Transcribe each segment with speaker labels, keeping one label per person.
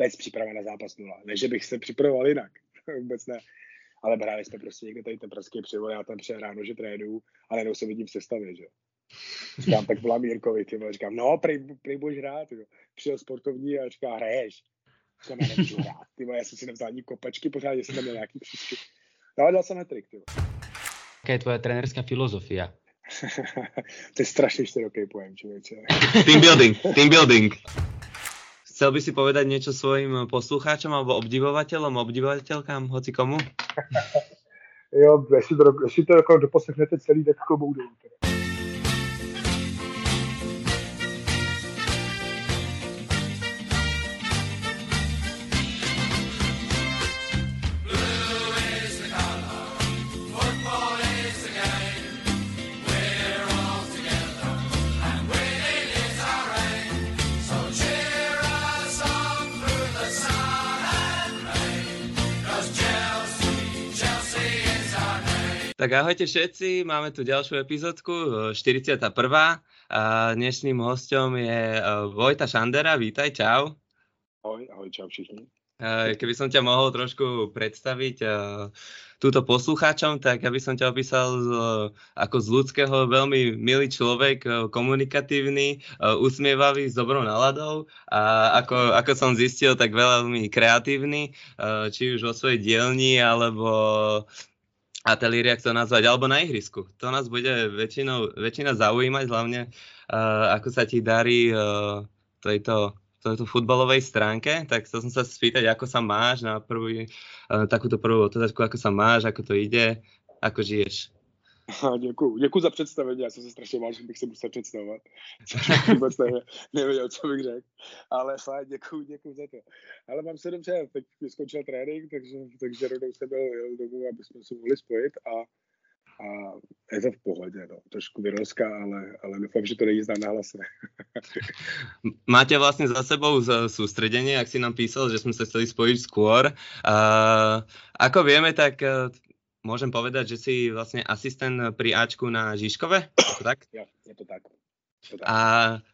Speaker 1: bez příprava na zápas nula. Ne, že bych se připravoval jinak, vůbec ne. Ale hráli jsme prostě někde tady ten pražský přivod, já tam přišel ráno, že trénu, ale jenom se vidím v sestavě, že Říkám, tak byla Mírkovi, ty říkám, no, prej, prej budeš hrát, jo. Přijel sportovní a říká, hraješ. Říkám, já nemůžu hrát, ty já jsem si nevzal ani kopačky, pořád jsem tam měl nějaký příčky. No, ale dal jsem hetrik, ty
Speaker 2: Jaká je tvoje trenerská filozofia?
Speaker 1: to je strašně široký pojem, člověče.
Speaker 3: team building, team building. Chcel by si povedať niečo svojim poslucháčom alebo obdivovateľom, obdivovateľkám, hoci komu?
Speaker 1: jo, jestli to, jestli to jako doposlechnete celý, tak klobou dolů.
Speaker 3: Tak ahojte všetci, máme tu ďalšiu epizódku, 41. A dnešným hostom je e, Vojta Šandera, vítaj, čau.
Speaker 1: Ahoj, ahoj, čau všichni.
Speaker 3: Keby som ťa mohol trošku predstaviť túto poslucháčom, tak ja by som ťa opísal ako z ľudského veľmi milý človek, komunikatívny, usmievavý, s dobrou náladou a ako, ako som zistil, tak veľmi kreatívny, či už vo svojej dielni, alebo ateliéri, ak to nazvať, alebo na ihrisku. To nás bude väčšinou, väčšina zaujímať, hlavne uh, ako sa ti darí uh, tejto, tejto futbalovej stránke, tak chcel som sa spýtať, ako sa máš na prvý, uh, takúto prvú otázku, ako sa máš, ako to ide, ako žiješ.
Speaker 1: Děkuji. Děkuji za představení, já jsem se strašně bál, že bych se musel představovat. Vůbec ne, nevěděl, co bych řekl. Ale fajn, děkuji, děkuji za to. Ale mám se dobře, teď skončil trénink, takže, takže rovnou jsem byl jel domů, aby jsme se mohli spojit a, a je to v pohodě, no. Trošku vyrozka, ale, ale doufám, že to není znám hlas.
Speaker 3: Máte vlastně za sebou soustředění, jak si nám písal, že jsme se chceli spojit skôr. Uh, ako vieme, tak môžem povedať, že si vlastne asistent pri Ačku na Žižkove? Je to tak?
Speaker 1: Jo, je to tak.
Speaker 3: A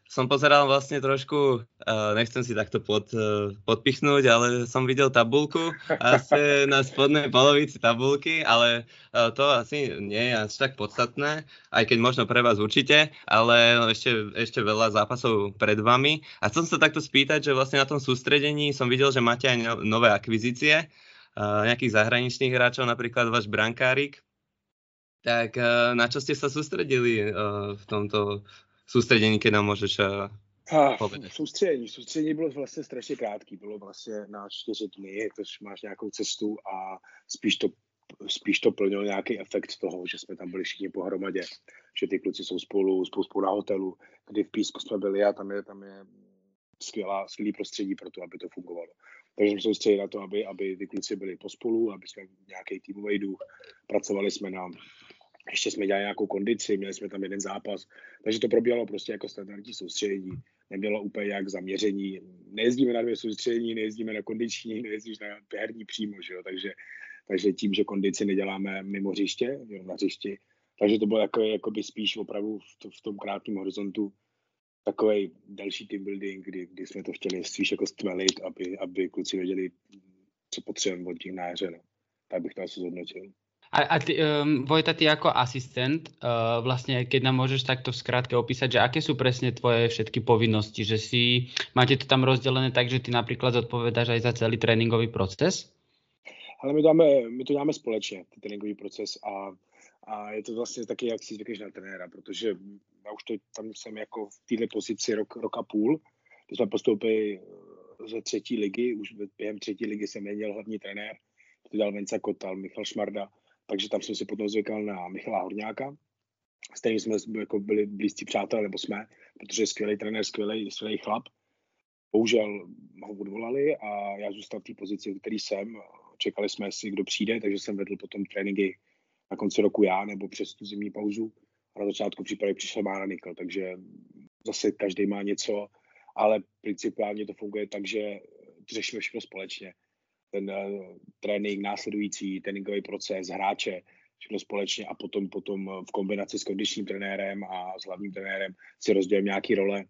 Speaker 3: som pozeral vlastne trošku, uh, nechcem si takto pod, uh, podpichnúť, ale som videl tabulku a ste na spodnej polovici tabulky, ale uh, to asi nie je až tak podstatné, aj keď možno pre vás určite, ale ešte, ešte veľa zápasov pred vami. A chcem sa takto spýtať, že vlastne na tom sústredení som videl, že máte aj no, nové akvizície, nejakých zahraničných hráčov, napríklad váš brankárik. Tak na čo ste sa sústredili v tomto soustředění, keď nám můžeš
Speaker 1: povedať? Soustředění. Soustředění bylo vlastně strašně krátký. Bylo vlastně na čtyři dny, tož máš nějakou cestu a spíš to spíš to plnilo nějaký efekt toho, že jsme tam byli všichni pohromadě, že ty kluci jsou spolu, spolu, spolu na hotelu, kdy v Písku jsme byli a tam je, tam je skvělá, skvělý prostředí pro to, aby to fungovalo. Takže jsme soustředili na to, aby, aby ty kluci byli pospolu, aby jsme nějaký týmový duch, pracovali jsme na ještě jsme dělali nějakou kondici, měli jsme tam jeden zápas, takže to probíhalo prostě jako standardní soustředění. Nemělo úplně jak zaměření. Nejezdíme na dvě soustředění, nejezdíme na kondiční, nejezdíš na herní přímo, že jo? Takže, takže tím, že kondici neděláme mimo hřiště, jenom na hřišti, takže to bylo jako, jako by spíš opravdu v, to, v tom krátkém horizontu takový další team building, kdy, kdy jsme to chtěli spíš jako stmelit, aby, aby kluci věděli, co potřebujeme od těch na No. Tak bych to asi zhodnotil.
Speaker 2: A, a ty, um, Vojta, ty ako asistent, uh, vlastne keď nám môžeš takto v skrátke opísať, že aké sú presne tvoje všetky povinnosti, že si, máte to tam rozdelené tak, že ty napríklad zodpovedáš aj za celý tréninkový proces?
Speaker 1: Ale my to dáme, my to dáme společně, ten tréninkový proces a, a je to vlastně taky, jak si zvykneš na trenéra, protože já už to, tam jsem jako v této pozici rok, rok a půl, když jsme postoupili eh, ze třetí ligy, už během třetí ligy jsem měnil hlavní trenér, to dal Venca Kotal, Michal Šmarda, takže tam jsem si potom zvykal na Michala Horňáka, s kterým jsme jako byli blízcí přátelé, nebo jsme, protože je skvělý trenér, skvělý, skvělý chlap. Bohužel ho odvolali a já zůstal v té pozici, který jsem. Čekali jsme si, kdo přijde, takže jsem vedl potom tréninky na konci roku já, nebo přes tu zimní pauzu a na začátku přípravy přišel Mára Nikl, takže zase každý má něco, ale principiálně to funguje tak, že řešíme všechno společně. Ten uh, trénink následující, tréninkový proces, hráče, všechno společně a potom, potom v kombinaci s kondičním trenérem a s hlavním trenérem si rozdělím nějaký role.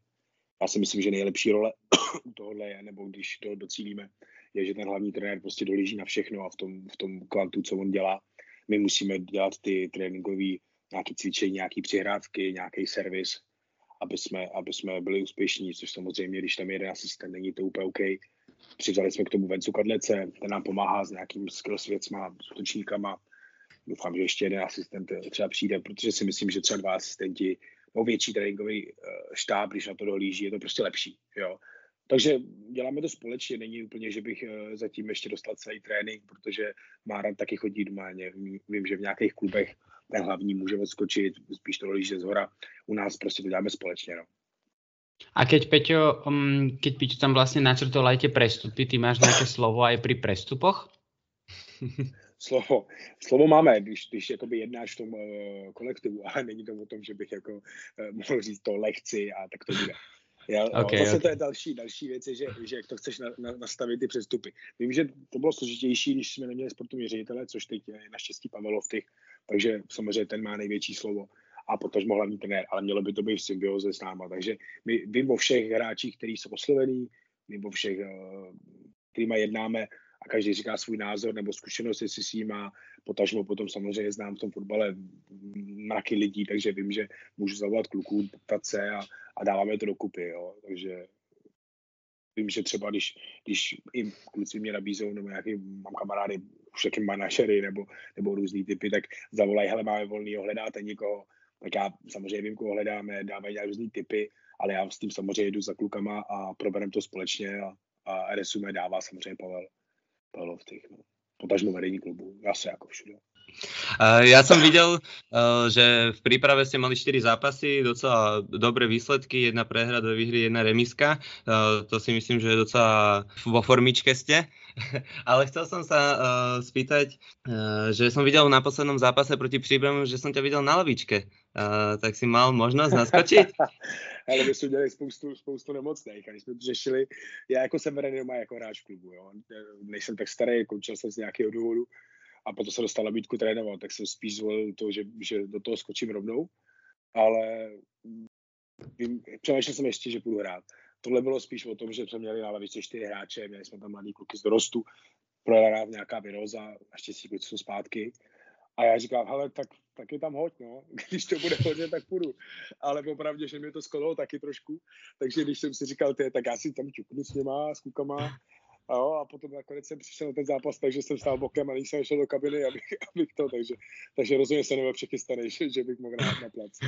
Speaker 1: Já si myslím, že nejlepší role u tohohle je, nebo když to docílíme, je, že ten hlavní trenér prostě dolíží na všechno a v tom, v tom kvantu, co on dělá, my musíme dělat ty tréninkové nějaké cvičení, nějaké přihrávky, nějaký servis, aby jsme, aby jsme byli úspěšní, což samozřejmě, když tam je jeden asistent, není to úplně OK. Přivzali jsme k tomu Vencu Kadlece, ten nám pomáhá s nějakým skills věcma, s útočníkama. Doufám, že ještě jeden asistent třeba přijde, protože si myslím, že třeba dva asistenti, no větší tréninkový eh, štáb, když na to dohlíží, je to prostě lepší. Jo. Takže děláme to společně, není úplně, že bych eh, zatím ještě dostal celý trénink, protože Máran taky chodí doma. Vím, že v nějakých klubech ten hlavní může odskočit, spíš to líže z hora. U nás prostě to děláme společně. No.
Speaker 2: A keď Peťo, um, keď Peťo tam vlastně načrtol aj tie prestupy, ty máš nějaké slovo aj pri prestupoch?
Speaker 1: slovo, slovo máme, když, když jakoby jednáš v tom uh, kolektivu, ale není to o tom, že bych jako uh, mohl říct to lehci a tak to bude. Já, okay, zase okay. to je další, další věc, je, že, že jak to chceš na, na, nastavit ty přestupy. Vím, že to bylo složitější, když jsme neměli sportovní ředitele, což teď je naštěstí Pavel těch, takže samozřejmě ten má největší slovo a potažmo hlavní trenér, ale mělo by to být v symbioze s náma. Takže my vím o všech hráčích, kteří jsou oslovený, vím o všech, eh, kterýma jednáme a každý říká svůj názor nebo zkušenost, jestli si má, potažmo potom samozřejmě znám v tom fotbale mraky lidí, takže vím, že můžu zavolat kluků, ptat se a, a dáváme to dokupy, jo. takže vím, že třeba když, když i kluci mě nabízou, nebo nějaký, mám kamarády, taky manažery nebo, nebo různý typy, tak zavolají, hele, máme volný, hledáte někoho, tak já samozřejmě vím, koho hledáme, dávají různý typy, ale já s tím samozřejmě jdu za klukama a probereme to společně a, a resume dává samozřejmě Pavel, Pavel v těch, no. Potažmo vedení klubu, se jako všude.
Speaker 3: Ja som videl, eh, že v príprave ste mali 4 zápasy, docela dobré výsledky, jedna prehra, dve výhry, jedna remiska. Eh, to si myslím, že docela vo formičke ste. Ale chcel som sa spýtať, že som videl na poslednom zápase proti Příbremu, že som ťa videl na lavičke. Tak si mal možnost naskočit?
Speaker 1: Ale my jsme dělali spoustu, spoustu nemocných a jsme to řešili. Já jako jsem vedený doma jako hráč klubu, jo. Nejsem tak starý, končil jsem z nějakého důvodu a potom se dostal nabídku trénovat, tak jsem spíš zvolil to, že, že do toho skočím rovnou, ale vím, přemýšlel jsem ještě, že půjdu hrát. Tohle bylo spíš o tom, že jsme měli na lavici čtyři hráče, měli jsme tam mladý kluky z dorostu, projela nějaká viroza, naštěstí kluci jsou zpátky. A já říkám, hele, tak, tak je tam hoď, no. Když to bude hodně, tak půjdu. Ale opravdu, že mě to skolilo taky trošku. Takže když jsem si říkal, ty, tak já si tam čuknu s něma, s klukama, a, jo, a potom nakonec jsem přišel na ten zápas, takže jsem stál bokem a když jsem šel do kabiny, abych, abych to, takže, takže rozhodně jsem nebyl přechystaný, že, že bych mohl hrát na plac.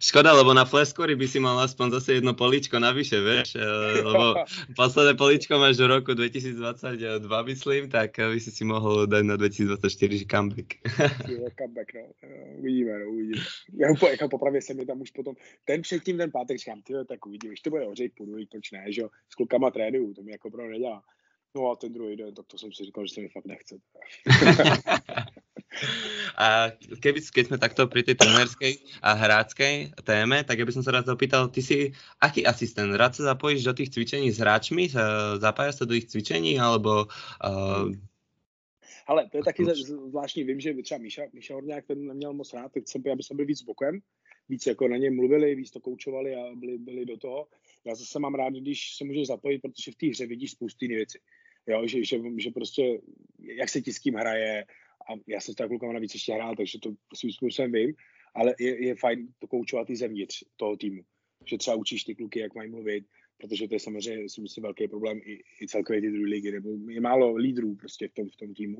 Speaker 3: Škoda, lebo na Flescory by si mal aspoň zase jedno políčko navyše, vieš, lebo posledné políčko máš do roku 2022, myslím, tak by si si mohol dať na 2024 že comeback.
Speaker 1: comeback, no. Uvidíme, no, uvidíme. Já po, jako popravě se mi tam už potom, ten předtím, ten pátek říkám, ty tak uvidím, když to bude hořej, půjdu, proč ne, že jo, s klukama trénuju, to mi jako pro nedělá. No a ten druhý den, tak to jsem si říkal, že se mi fakt nechce.
Speaker 3: A keby, keď sme takto pri tej trenerskej a hráckej téme, tak ja by som sa rád zapýtal, ty si aký asistent? Rád sa zapojíš do tých cvičení s hráčmi? Zapájaš sa do ich cvičení? Alebo uh,
Speaker 1: ale to je taky zvláštní, vím, že třeba Míša, Míša Horňák ten neměl moc rád, tak jsem, aby jsme byli víc bokem, víc jako na ně mluvili, víc to koučovali a byli, byli do toho. Já zase mám rád, když se můžeš zapojit, protože v té hře vidíš spoustu jiných věcí. Jo, že, že, že, prostě, jak se ti s kým hraje, a já jsem s tak klukama navíc ještě hrál, takže to svým způsobem vím, ale je, je fajn to koučovat i zevnitř toho týmu. Že třeba učíš ty kluky, jak mají mluvit, protože to je samozřejmě si myslím velký problém i, i celkově ty druhé ligy, nebo je málo lídrů prostě v tom, v tom týmu.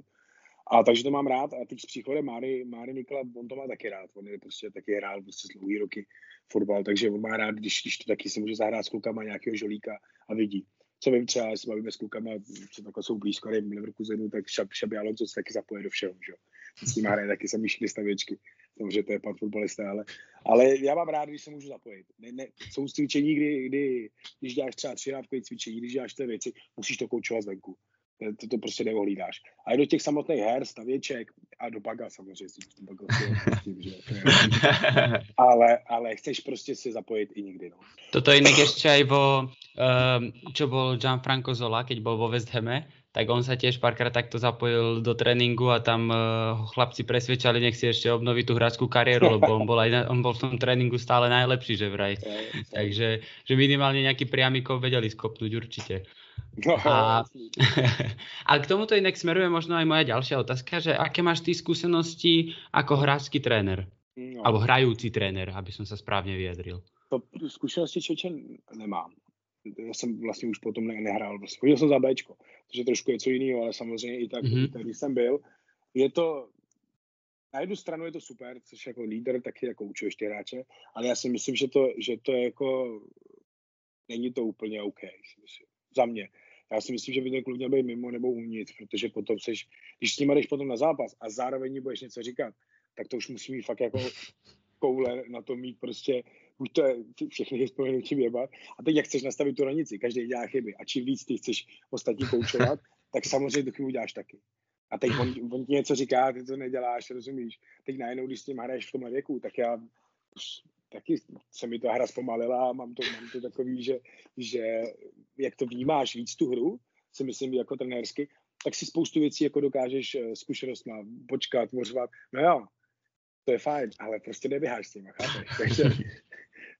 Speaker 1: A takže to mám rád a teď s příchodem Máry, Máry Nikola, on to má taky rád, on je prostě taky hrál prostě dlouhý roky fotbal, takže on má rád, když, když to taky si může zahrát s klukama nějakého žolíka a vidí co vím, třeba jestli bavíme s klukama, co takhle jsou blízko, nevím, Leverkusenu, tak Šab, Šabi Alonso se taky zapoje do všeho, že? S ním hraje taky samý stavěčky. Samozřejmě to je pan fotbalista, ale, ale já mám rád, když se můžu zapojit. Ne, ne, jsou cvičení, kdy, kdy, když děláš třeba tři cvičení, když děláš ty věci, musíš to koučovat zvenku to, to prostě neohlídáš. A do těch samotných her, stavěček a do baga samozřejmě to baga tím, že ale, ale chceš prostě si zapojit i nikdy. No.
Speaker 2: Toto je inak ešte aj vo, um, čo bol Gianfranco Zola, keď bol vo West Hame, tak on sa tiež párkrát takto zapojil do tréningu a tam uh, ho chlapci presvedčali, nech si ešte obnoví tú hráčskú kariéru, lebo on bol, aj na, on bol v tom tréningu stále najlepší, že vraj. Takže že minimálne nejaký priamikov vedeli skopnúť určite. No, a, a k tomuto inak smeruje možno aj moja ďalšia otázka, že aké máš ty skúsenosti ako hráčský tréner? No. Alebo hrajúci tréner, aby som sa správne vyjadril.
Speaker 1: To skúsenosti čeče nemám já jsem vlastně už potom ne, nehrál. Vlastně. Chodil jsem za Bčko, což je trošku něco jiného, ale samozřejmě i tak, mm-hmm. když jsem byl. Je to, na jednu stranu je to super, což jako líder taky jako učuješ ty hráče, ale já si myslím, že to, že to je jako, není to úplně OK, si myslím. Za mě. Já si myslím, že by ten klub měl být mimo nebo uvnitř, protože potom seš, když s ním jdeš potom na zápas a zároveň budeš něco říkat, tak to už musí mít fakt jako koule na to mít prostě buď to je všechny vzpomenutí věbat. A teď jak chceš nastavit tu hranici, každý dělá chyby. A čím víc ty chceš ostatní koučovat, tak samozřejmě tu chybu děláš taky. A teď on, on ti něco říká, ty to neděláš, rozumíš. Teď najednou, když s tím hraješ v tomhle věku, tak já taky se mi ta hra zpomalila a mám to, mám to takový, že, že jak to vnímáš víc tu hru, si myslím jako trenérsky, tak si spoustu věcí jako dokážeš eh, zkušenost má počkat, tvořovat. No jo, to je fajn, ale prostě neběháš s tím, chápeš? Takže,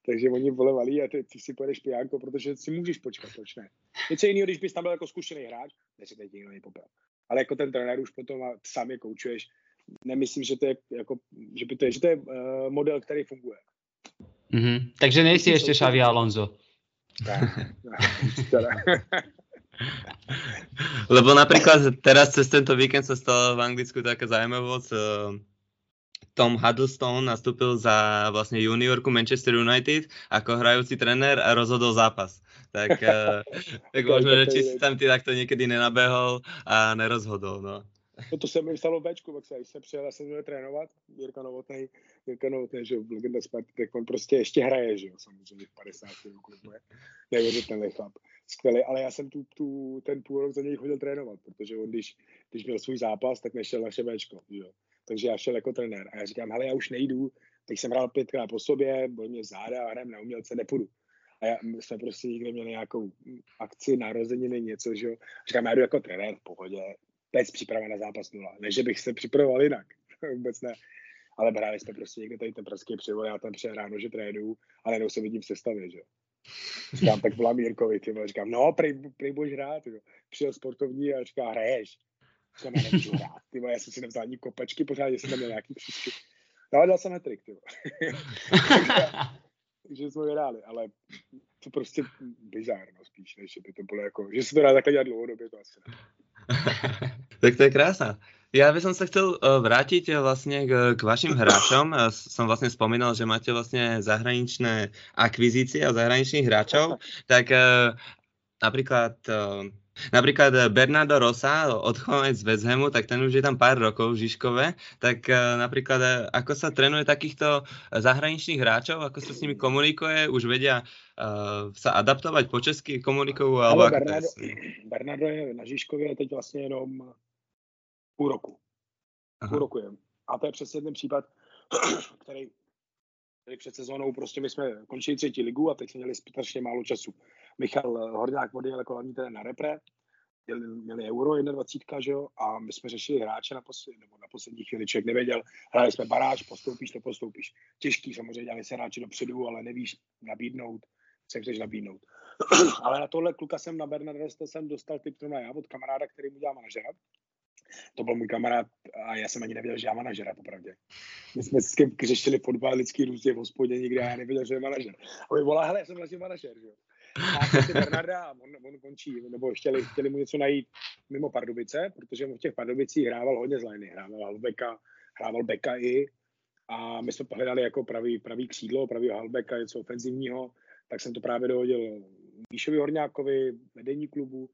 Speaker 1: takže oni vole valí a ty, ty si pojedeš pijánko, protože si můžeš počkat, proč ne? Něco jiného, když bys tam byl jako zkušený hráč, ne si teď nikdo nepopel. Ale jako ten trenér už potom a sám je koučuješ, nemyslím, že to je jako, že by to je, že to je uh, model, který funguje.
Speaker 2: Mm-hmm. Takže nejsi ještě Xavi Alonso.
Speaker 3: Lebo napríklad teraz cez tento víkend sa stala v Anglicku taká zaujímavosť. Uh, Tom Huddlestone nastúpil za vlastne juniorku Manchester United ako hrajúci trenér a rozhodol zápas. Tak, uh, tak možno, že či si tam ty takto niekedy nenabehol a nerozhodol. No.
Speaker 1: No to se mi stalo v Bčku, pak se, když jsem přijel, jsem měl trénovat, Jirka Novotný, Jirka Novotný, že legenda Sparty, tak on prostě ještě hraje, že jo, samozřejmě v 50. roku, neuvěřitelný chlap, skvělý, ale já jsem tu, tu, ten půl rok za něj chodil trénovat, protože on, když, když měl svůj zápas, tak nešel naše Bčko, jo takže já šel jako trenér. A já říkám, hele, já už nejdu, teď jsem hrál pětkrát po sobě, byl mě záda a hrám na umělce, nepůjdu. A já, my jsme prostě někde měli nějakou akci, narozeniny, něco, že jo. Říkám, já jdu jako trenér v pohodě, bez příprava na zápas nula. Ne, že bych se připravoval jinak, vůbec ne. Ale hráli jsme prostě někde tady ten pražský přivod, já tam přijel ráno, že trénu, ale jenom se vidím v sestavě, že jo. Říkám, tak volám Jirkovi, ty říkám, no, prej, budeš hrát, jo. Přijel sportovní a říká, hraješ. Jsem nemůžu hrát, ty já jsem si nevzal ani kopečky pořád, jestli tam měl nějaký příčky. No ale dal jsem hetrik, ty takže jsme hráli, ale to prostě bizárno spíš, než by to bylo jako, že se to dá takhle dělat dlouhodobě, to asi ne.
Speaker 3: tak to je krásná. Ja by som sa chcel uh, vrátiť uh, vlastne k, k vašim hráčom. Uh, som vlastne spomínal, že máte vlastne zahraničné akvizície a zahraničných hráčov. Tak napríklad Napríklad eh, Bernardo Rosa, odchovanec z West Hamu, tak ten už je tam pár rokov v Žižkove, tak uh, napríklad eh, ako sa trénuje takýchto zahraničných hráčov, ako sa s nimi komunikuje, už vedia uh, sa adaptovať po česky komunikujú, alebo ako
Speaker 1: Bernardo? Bernardo je na Žižkově teď vlastně jenom půl roku. Aha. Půl roku je. A to je přesně ten případ, který, který před sezónou prostě my jsme končili třetí ligu a teď jsme měli strašně málo času. Michal Horňák odjel jako hlavní na repre, měli, měli Euro 21, že jo, a my jsme řešili hráče na, posled, nebo na poslední chvíli, člověk nevěděl, hráli jsme baráž, postoupíš, to postoupíš. Těžký samozřejmě, dělali se hráči dopředu, ale nevíš nabídnout, co chceš nabídnout. ale na tohle kluka jsem na Bernardesta jsem dostal tip na já od kamaráda, který mu dělá manažera. To byl můj kamarád a já jsem ani nevěděl, že já manažera, popravdě. My jsme s kým řešili fotbal, lidský růstě v hospodě nikdy já nevěděl, že je manažer. A my volá, hele, já jsem vlastně manažer, že jo a Bernarda on, on končí, nebo chtěli, chtěli mu něco najít mimo Pardubice, protože on v těch Pardubicích hrával hodně z liney, hrával halbeka, hrával beka i a my jsme hledali jako pravý, pravý křídlo, pravý halbeka, něco ofenzivního, tak jsem to právě dohodil Míšovi Horňákovi, vedení klubu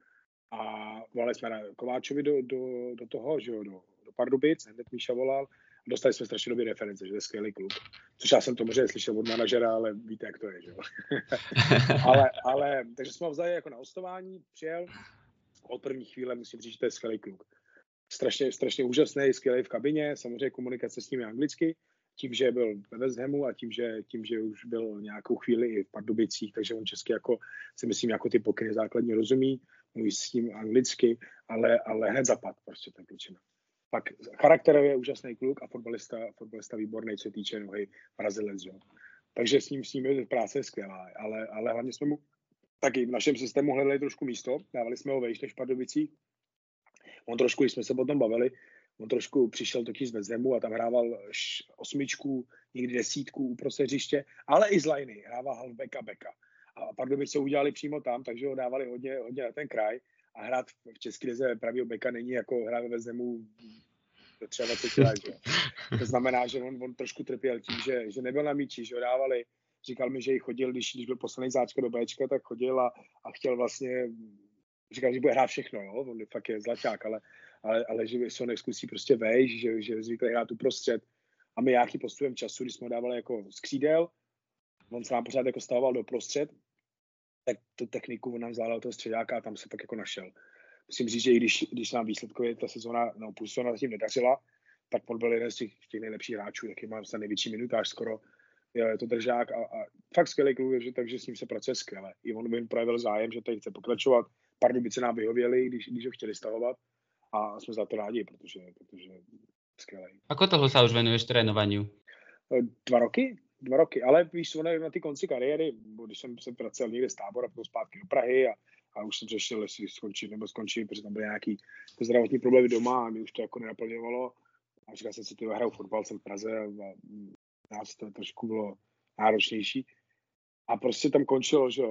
Speaker 1: a volali jsme Kováčovi do, do, do toho, že jo, do, do Pardubic, hned Míša volal dostali jsme strašně dobrý reference, že to je skvělý klub. Což já jsem to možná slyšel od manažera, ale víte, jak to je, že jo. ale, ale, takže jsme ho vzali jako na hostování, přijel. Od první chvíle musím říct, že to je skvělý kluk. Strašně, strašně úžasný, skvělý v kabině, samozřejmě komunikace s ním je anglicky, tím, že byl ve West Hamu a tím že, tím, že už byl nějakou chvíli i v Pardubicích, takže on česky jako, si myslím, jako ty pokyny základně rozumí. mluví s ním anglicky, ale, ale hned zapad prostě ten klučina. Pak charakterově úžasný kluk a fotbalista, fotbalista výborný, co se týče nohy Brazilec, jo. Takže s ním, s ním je práce skvělá, ale, ale hlavně jsme mu taky v našem systému hledali trošku místo, dávali jsme ho vejš než Pardubicích. On trošku, když jsme se potom bavili, on trošku přišel totiž z Vezemu a tam hrával osmičku, někdy desítku uprostřed hřiště, ale i z liney, hrával halfbacka beka. A Pardubice udělali přímo tam, takže ho dávali hodně, hodně na ten kraj a hrát v České lize pravýho beka není jako hrát ve Vezemu do 23 let. Že? To znamená, že on, on trošku trpěl tím, že, že nebyl na míči, že ho dávali. Říkal mi, že i chodil, když, když byl poslaný záčka do Bčka, tak chodil a, a chtěl vlastně, říkal, že bude hrát všechno, jo? on fakt je zlaťák, ale, ale, ale že on zkusí prostě vejš, že, že zvyklý hrát uprostřed. A my nějaký postupem času, když jsme ho dávali jako skřídel, on se nám pořád jako stavoval do prostřed, tak tu techniku on nám zvládal toho středáka a tam se pak jako našel musím říct, že i když, když nám výsledkově ta sezóna, no půl sezóna zatím nedařila, tak on byl jeden z těch, těch nejlepších hráčů, jaký má za největší minutáž skoro. Je to držák a, a fakt skvělý kluk, že, takže s ním se pracuje skvěle. I on by projevil zájem, že tady chce pokračovat. Pardubice nám vyhověli, když, když ho chtěli stahovat a jsme za to rádi, protože, protože skvělý.
Speaker 2: Ako toho sa už venuješ trénovaniu?
Speaker 1: Dva roky, dva roky, ale víš, ono na ty konci kariéry, když jsem se pracoval někde z tábora, potom zpátky do Prahy a a už jsem řešil, jestli skončit nebo skončit, protože tam byly nějaký zdravotní problémy doma a mi už to jako nenaplňovalo. A říkal jsem si, ty hraju fotbal, jsem v Praze a nás to trošku bylo náročnější. A prostě tam končilo, že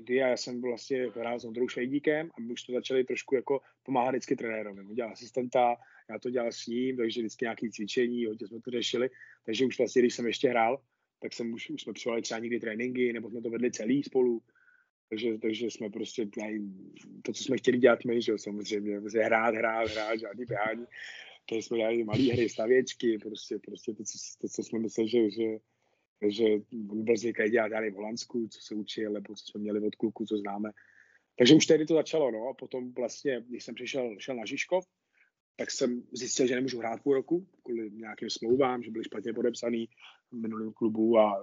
Speaker 1: jo, kdy já jsem vlastně hrál s Ondrou Švejdíkem a my už to začali trošku jako pomáhat vždycky trenérovi. On dělal asistenta, já to dělal s ním, takže vždycky nějaké cvičení, hodně jsme to řešili. Takže už vlastně, když jsem ještě hrál, tak jsem už, už jsme přivali třeba někdy tréninky, nebo jsme to vedli celý spolu. Takže, takže jsme prostě, to, co jsme chtěli dělat my, že samozřejmě, prostě hrát, hrát, hrát, žádný běhání. To jsme dělali malé hry, stavěčky, prostě, prostě to, co, to, co jsme mysleli, že, že, že byl zvyklý dělat tady v Holandsku, co se učil, nebo co jsme měli od kluku, co známe. Takže už tehdy to začalo, no, a potom vlastně, když jsem přišel, šel na Žižkov, tak jsem zjistil, že nemůžu hrát půl roku kvůli nějakým smlouvám, že byly špatně podepsaný v minulém klubu a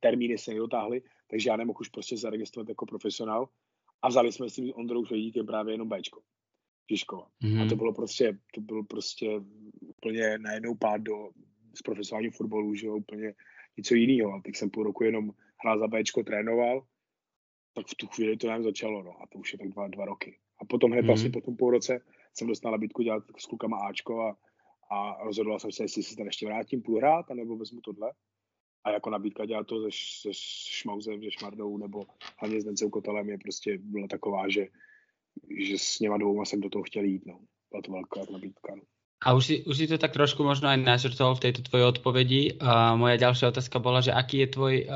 Speaker 1: termíny se nedotáhly, takže já nemohl už prostě zaregistrovat jako profesionál. A vzali jsme s tím Ondrou Švedíkem právě jenom Bčko. Žižkova. Mm-hmm. A to mhm. bylo prostě, to bylo prostě úplně najednou pád do z profesionálního fotbalu, že jo, úplně něco jiného. A teď jsem půl roku jenom hrál za Bčko, trénoval, tak v tu chvíli to nám začalo, no. A to už je tak dva, dva roky. A potom hned mm-hmm. vlastně po tom půl roce jsem dostal nabídku dělat s klukama Ačko a, a rozhodoval jsem se, jestli se tam ještě vrátím půl hrát, nebo vezmu tohle. A jako nabídka dělat to se, se Šmauzem, se Šmardou, nebo hlavně s Dencem Kotelem je prostě byla taková, že, že s něma dvouma jsem do toho chtěl jít. No. Byla to velká nabídka. No.
Speaker 2: A už si, už si to tak trošku možno aj našrtol v tejto tvojej odpovedi. A moja ďalšia otázka bola, že aký je tvoj um,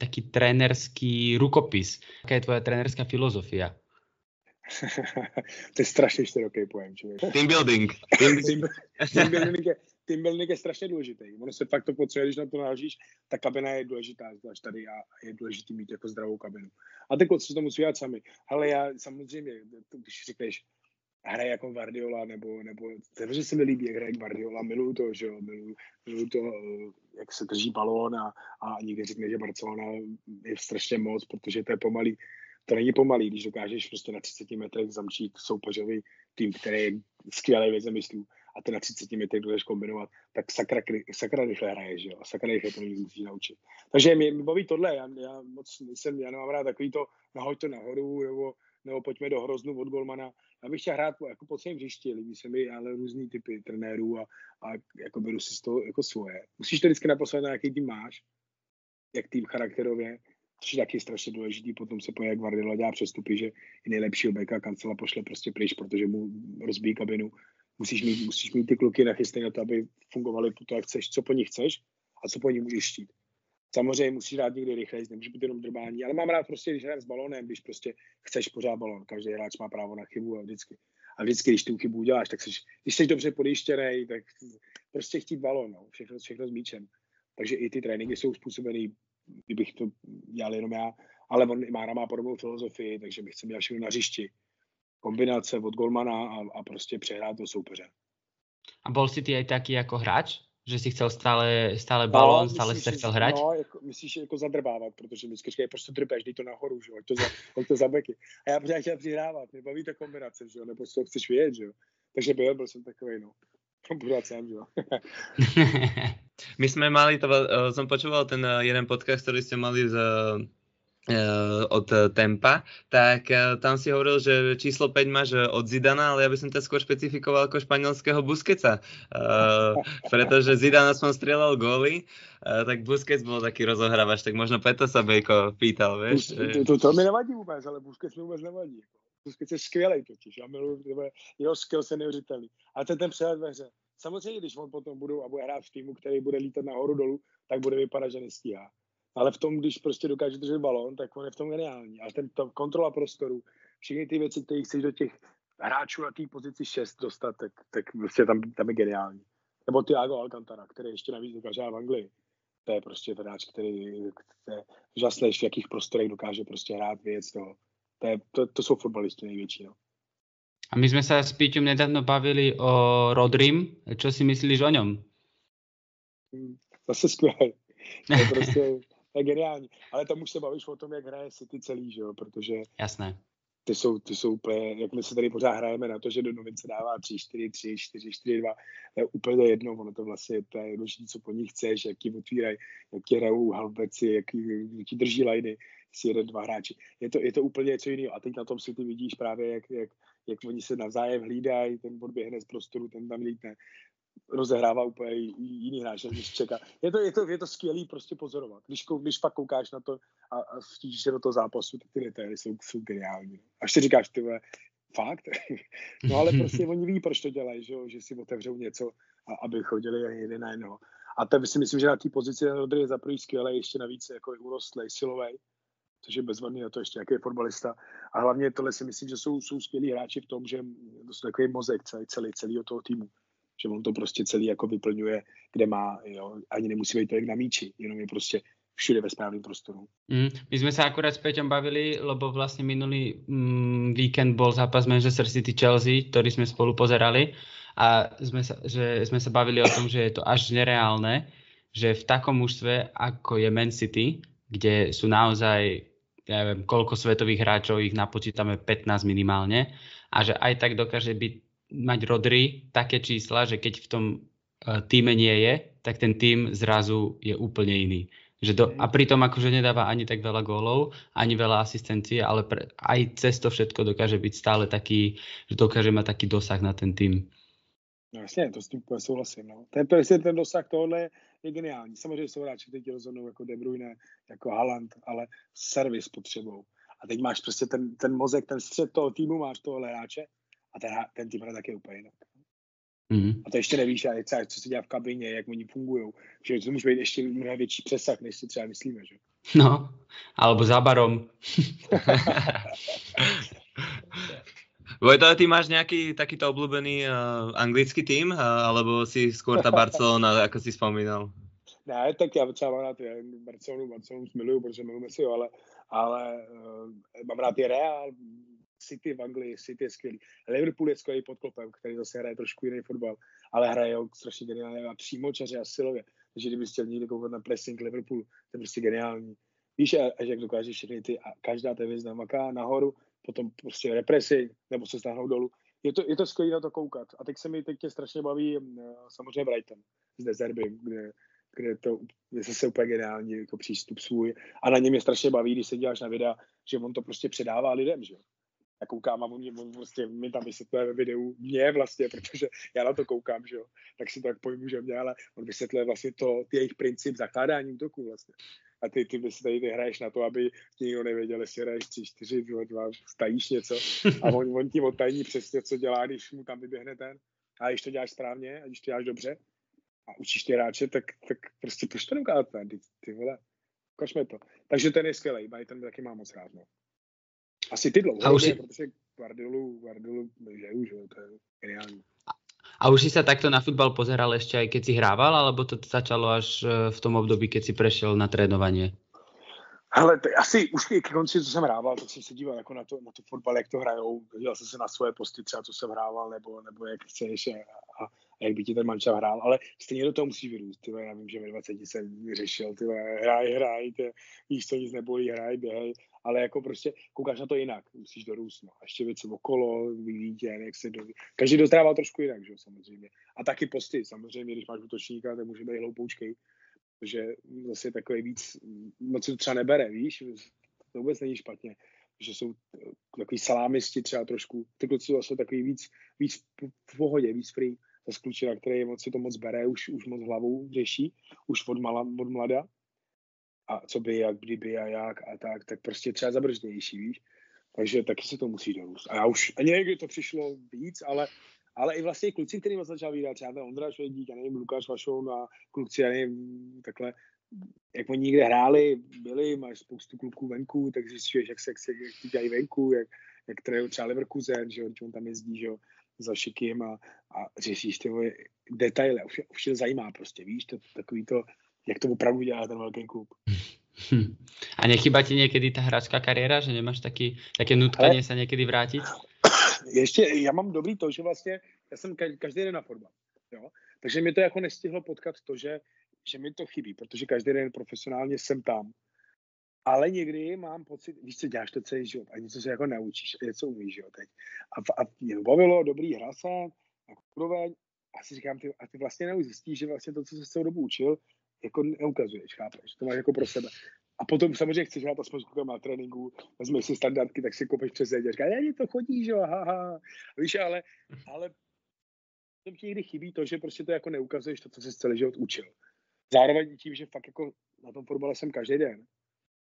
Speaker 2: taký trénerský rukopis? Aká je tvoja trénerská filozofia?
Speaker 1: to je strašně široký pojem, člověk.
Speaker 3: Team building.
Speaker 1: Team, team, team, building je, team building je strašně důležitý. Ono se fakt to potřebuje, když na to naložíš, ta kabina je důležitá, zvlášť tady a je důležitý mít jako zdravou kabinu. A ty kluci to musí dělat sami. Ale já samozřejmě, když řekneš, hraje jako Guardiola, nebo, nebo že se mi líbí, jak hraje Guardiola, miluju to, že jo, miluju, miluju to, eh, jak se drží balón a, a někdy řekne, že Barcelona je strašně moc, protože to je pomalý to není pomalý, když dokážeš prostě na 30 metrech zamčít soupeřový tým, který je skvělý věc myslů, a ty na 30 metrech dokážeš kombinovat, tak sakra, sakra rychle hraje, že jo, a sakra rychle to musí naučit. Takže mě, mě baví tohle, já, já moc jsem, já nemám rád takový to, nahoď to nahoru, nebo, nebo pojďme do hroznu od golmana. Já bych chtěl hrát jako po celém hřišti, líbí se mi ale různý typy trenérů a, a jako beru si z toho jako svoje. Musíš to vždycky naposlat na jaký tým máš, jak tým charakterově, což je taky strašně důležitý, potom se poje Guardiola dělá přestupy, že i nejlepšího beka kancela pošle prostě pryč, protože mu rozbíjí kabinu. Musíš mít, musíš mít ty kluky nachystané na to, aby fungovaly to, jak chceš, co po nich chceš a co po nich můžeš štít. Samozřejmě musíš rád někdy rychleji, nemůže být jenom drbání, ale mám rád prostě, když hrám s balónem, když prostě chceš pořád balón. Každý hráč má právo na chybu a vždycky. A vždycky, když tu chybu uděláš, tak jsi, když jsi dobře podjištěný, tak prostě chtít balón, no. všechno, všechno s míčem. Takže i ty tréninky jsou způsobený kdybych to dělal jenom já, ale on Mára má podobnou filozofii, takže bych chtěl všechno na hřišti. Kombinace od golmana a, a prostě přehrát do soupeře.
Speaker 2: A bol si ty aj taký jako hráč? Že si chcel stále, stále balón, no, stále si chcel hrať?
Speaker 1: No, jako, myslíš jako zadrbávat, protože vždycky říkají, prostě drpeš, dej to nahoru, že jo, to za, to za beky. A já pořád chtěl přihrávat, mě baví ta kombinace, že jo, nebo co chceš vědět, že jo. Takže byl, byl jsem takový, no. Pořád jsem, že jo.
Speaker 3: My jsme mali, to, uh, som počúval ten uh, jeden podcast, ktorý ste mali z uh, Eh, od Tempa, tak eh, tam si hovoril, že číslo 5 máš eh, od Zidana, ale ja by som ťa skôr špecifikoval ako španielského Busqueca, pretože Zidane aspoň strieľal góly, tak Busquets bol taký rozohrávač, tak možno preto sa Bejko pýtal, vieš.
Speaker 1: To, to, to mi nevadí vůbec, ale Busquets mi vůbec nevadí. Busquets je skvělý totiž, já miluji, jeho skill se neuvěřitelný. A to je ten přehled ve hře. Samozřejmě, když on potom budou a bude hrát v týmu, který bude lítat nahoru dolů, tak bude vypadat, že nestíhá ale v tom, když prostě dokáže držet balón, tak on je v tom geniální. A ten to, kontrola prostoru, všechny ty věci, které chceš do těch hráčů na té pozici 6 dostat, tak, tak prostě tam, tam je geniální. Nebo Thiago Alcantara, který ještě navíc dokáže v Anglii. To je prostě ten hráč, který úžasný, v jakých prostorech dokáže prostě hrát věc. To, to, je, to, to jsou fotbalisti největší. No.
Speaker 2: A my jsme se s Píťom nedávno bavili o Rodrim. Co si myslíš o něm?
Speaker 1: Hmm, zase skvělé. To je prostě je geniální. Ale tam už se bavíš o tom, jak hraje City celý, že jo, protože
Speaker 2: Jasné.
Speaker 1: Ty jsou, ty jsou úplně, jak my se tady pořád hrajeme na to, že do novin se dává 3, 4, 3, 4, 4, 2, to je úplně jedno, ono to vlastně, to je důležité, co po nich chceš, jak ti otvírají, jak ti hrajou halbeci, jak, ti drží lajny, si jeden, dva hráči. Je to, je to úplně něco jiného. A teď na tom si ty vidíš právě, jak, jak, jak oni se navzájem hlídají, ten odběhne z prostoru, ten tam lítne rozehrává úplně jiný hráč, než čeká. Je to, je to, je to skvělý prostě pozorovat. Když, když pak koukáš na to a, a vtížíš se do toho zápasu, tak ty detaily jsou, jsou geniální. Až si říkáš, ty fakt? no ale prostě oni ví, proč to dělají, že, že si otevřou něco, a, aby chodili jeden na jednoho. A to si myslím, že na té pozici Rodry je za prvý skvělý, ještě navíc jako je urostlý, silový, což je bezvadný a to ještě jaký je fotbalista. A hlavně tohle si myslím, že jsou, jsou skvělí hráči v tom, že to jsou takový mozek celý, celý, celý toho týmu že on to prostě celý jako vyplňuje, kde má, jo, ani nemusí být to jak na míči, jenom je prostě všude ve správném prostoru.
Speaker 2: Mm, my jsme se akurát s Peťom bavili, lebo vlastně minulý mm, víkend bol zápas Manchester City Chelsea, který jsme spolu pozerali a jsme sa, že jsme se bavili o tom, že je to až nereálne, že v takom mužstve, ako je Man City, kde sú naozaj ja neviem, koľko svetových hráčov, ich napočítame 15 minimálne, a že aj tak dokáže byť mať Rodri také čísla, že keď v tom uh, týme nie je, tak ten tým zrazu je úplne iný. Že do, a pritom akože nedáva ani tak veľa gólov, ani veľa asistencií, ale pre, aj cez to všetko dokáže byť stále taký, že dokáže mať taký dosah na ten tým.
Speaker 1: No jasně, to s tím souhlasím. No. Ten, ten, ten dosah tohle je geniální. Samozřejmě jsou hráči, kteří rozhodnou jako De Bruyne, jako Haaland, ale servis potřebou. A teď máš prostě ten, ten mozek, ten střed toho týmu, máš tohle hráče a ten, ten tým hraje taky úplně jinak. Mm. A to ještě nevíš, a třeba, co se dělá v kabině, jak oni fungují. Že to může být ještě mnohem větší přesah, než si třeba myslíme, že?
Speaker 2: No, alebo za barom.
Speaker 3: Vojto, ty máš nějaký takýto obľúbený uh, anglický tým, uh, alebo si skôr ta Barcelona, jako si vzpomínal?
Speaker 1: Ne, tak já třeba mám rád Barcelonu, Barcelonu miluju, protože miluji si, ale, ale uh, mám rád i Real, City v Anglii, City je skvělý. Liverpool je skvělý pod klopem, který zase hraje trošku jiný fotbal, ale hraje ho strašně geniálně a přímo čaře a silově. Takže kdyby chtěl někdo koukat na pressing Liverpool, to je prostě geniální. Víš, a, jak dokáže všechny ty, a každá ta věc namaká nahoru, potom prostě represi, nebo se stáhnou dolů. Je to, je to skvělé na to koukat. A teď se mi teď strašně baví samozřejmě Brighton s Dezerbym, kde, kde to je zase úplně geniální jako přístup svůj. A na něm je strašně baví, když se díváš na videa, že on to prostě předává lidem, že já koukám a on, on prostě mi tam vysvětluje ve videu mě vlastně, protože já na to koukám, že jo, tak si to tak pojmu, že mě, ale on vysvětluje vlastně to, ty jejich princip zakládání útoku vlastně. A ty, ty, si tady ty hraješ na to, aby ti nikdo nevěděl, jestli hraješ tři, čtyři, dva, dva, stajíš něco a on, on ti odtajní přesně, co dělá, když mu tam vyběhne ten. A když to děláš správně, a když to děláš dobře a učíš ty hráče, tak, tak prostě proč to neukázat, ty, ty vole, ukažme to. Takže ten je skvělý, ten taky má moc rád. No. Asi ty dlouho, už... protože Guardiolu, Guardiolu žejú, že to je geniální.
Speaker 2: A už si sa takto na futbal pozeral ešte aj keď si hrával, alebo to začalo až e, v tom období, keď si prešiel na trénovanie?
Speaker 1: Ale asi už ke konci, co jsem hrával, tak jsem se díval jako na to, na to fotbal, jak to hrajou. Díval jsem se na svoje posty, třeba co jsem hrával, nebo, nebo jak chceš. A, a jak by ti ten manča hrál, ale stejně do toho musí vyrůst. Tyhle, já vím, že ve 20 jsem vyřešil, ty hraj, hraj, ty, víš, co nic nebolí, hraj, běhej, ale jako prostě koukáš na to jinak, musíš dorůst, no. A ještě věci okolo, vyvíjet, jak se do... Každý dostrává trošku jinak, že jo, samozřejmě. A taky posty, samozřejmě, když máš útočníka, tak může být hloupoučkej, protože zase takový víc, moc to třeba nebere, víš, to vůbec není špatně, že jsou takový salámisti třeba trošku, ty kluci jsou takový víc, víc v pohodě, víc free, zase klučina, který moc si to moc bere, už, už moc hlavou řeší, už od, mala, od mlada, a co by, jak kdyby a jak a tak, tak prostě třeba zabrždější, víš. Takže taky se to musí dorůst. A já už, a někdy to přišlo víc, ale, ale i vlastně kluci, kterým začal vydat, třeba ten Ondra Švedík, a nevím, Lukáš Vašoun a kluci, já nevím, takhle, jak oni někde hráli, byli, máš spoustu klubků venku, tak zjistíš, jak se, jak se jak dělají venku, jak, jak třeba Leverkusen, že on tam jezdí, že jo, za Šikim a, a řešíš ty detaily. Už, už tě zajímá prostě, víš, to, takový to, jak to opravdu dělá ten velký klub.
Speaker 2: A nechybá ti někdy ta hráčská kariéra, že nemáš taky, také nutkání se někdy vrátit?
Speaker 1: Ještě, já mám dobrý to, že vlastně, já jsem každý den na fotbal, jo? takže mi to jako nestihlo potkat to, že, že mi to chybí, protože každý den profesionálně jsem tam. Ale někdy mám pocit, víš co, děláš to celý život a něco se jako naučíš a něco umíš, jo, teď. A, a mě bavilo, dobrý, se, jako úroveň, a si říkám, ty, a ty vlastně neuzjistíš, že vlastně to, co jsi celou dobu učil, jako neukazuješ, chápeš, to máš jako pro sebe. A potom samozřejmě chceš hrát aspoň na tréninku, vezmeš si standardky, tak si kopeš přes zeď a říkáš, ne, to chodí, že jo, haha. Víš, ale, ale to ti někdy chybí to, že prostě to jako neukazuješ to, co jsi celý život učil. Zároveň tím, že fakt jako na tom fotbale jsem každý den,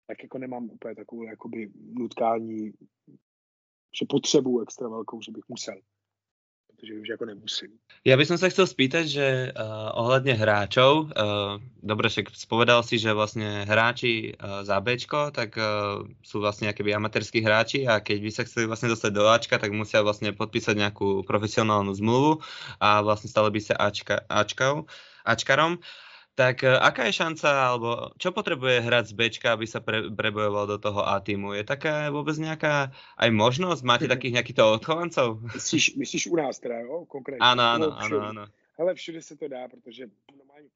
Speaker 1: tak jako nemám úplně takovou jakoby nutkání, že potřebu extra velkou, že bych musel protože už jako nemusím.
Speaker 3: Ja by som sa chcel spýtať, že uh, ohľadne hráčov, uh, dobre, však spovedal si, že vlastne hráči uh, za Bčko, tak uh, sú vlastne akéby amatérskí hráči a keď by sa chceli vlastne dostať do Ačka, tak musia vlastne podpísať nejakú profesionálnu zmluvu a vlastne stali by sa Ačka, Ačkou, Ačkarom. Tak e, aká je šanca, alebo čo potrebuje hrať z Bčka, aby sa pre, prebojoval do toho A týmu? Je taká vôbec nejaká aj možnosť? Máte mhm. takých nejakýchto odchovancov?
Speaker 1: Myslíš, myslíš u nás teda, jo? Konkrétně.
Speaker 3: Ano, ano, ano, ano.
Speaker 1: Ale všude se to dá, protože normální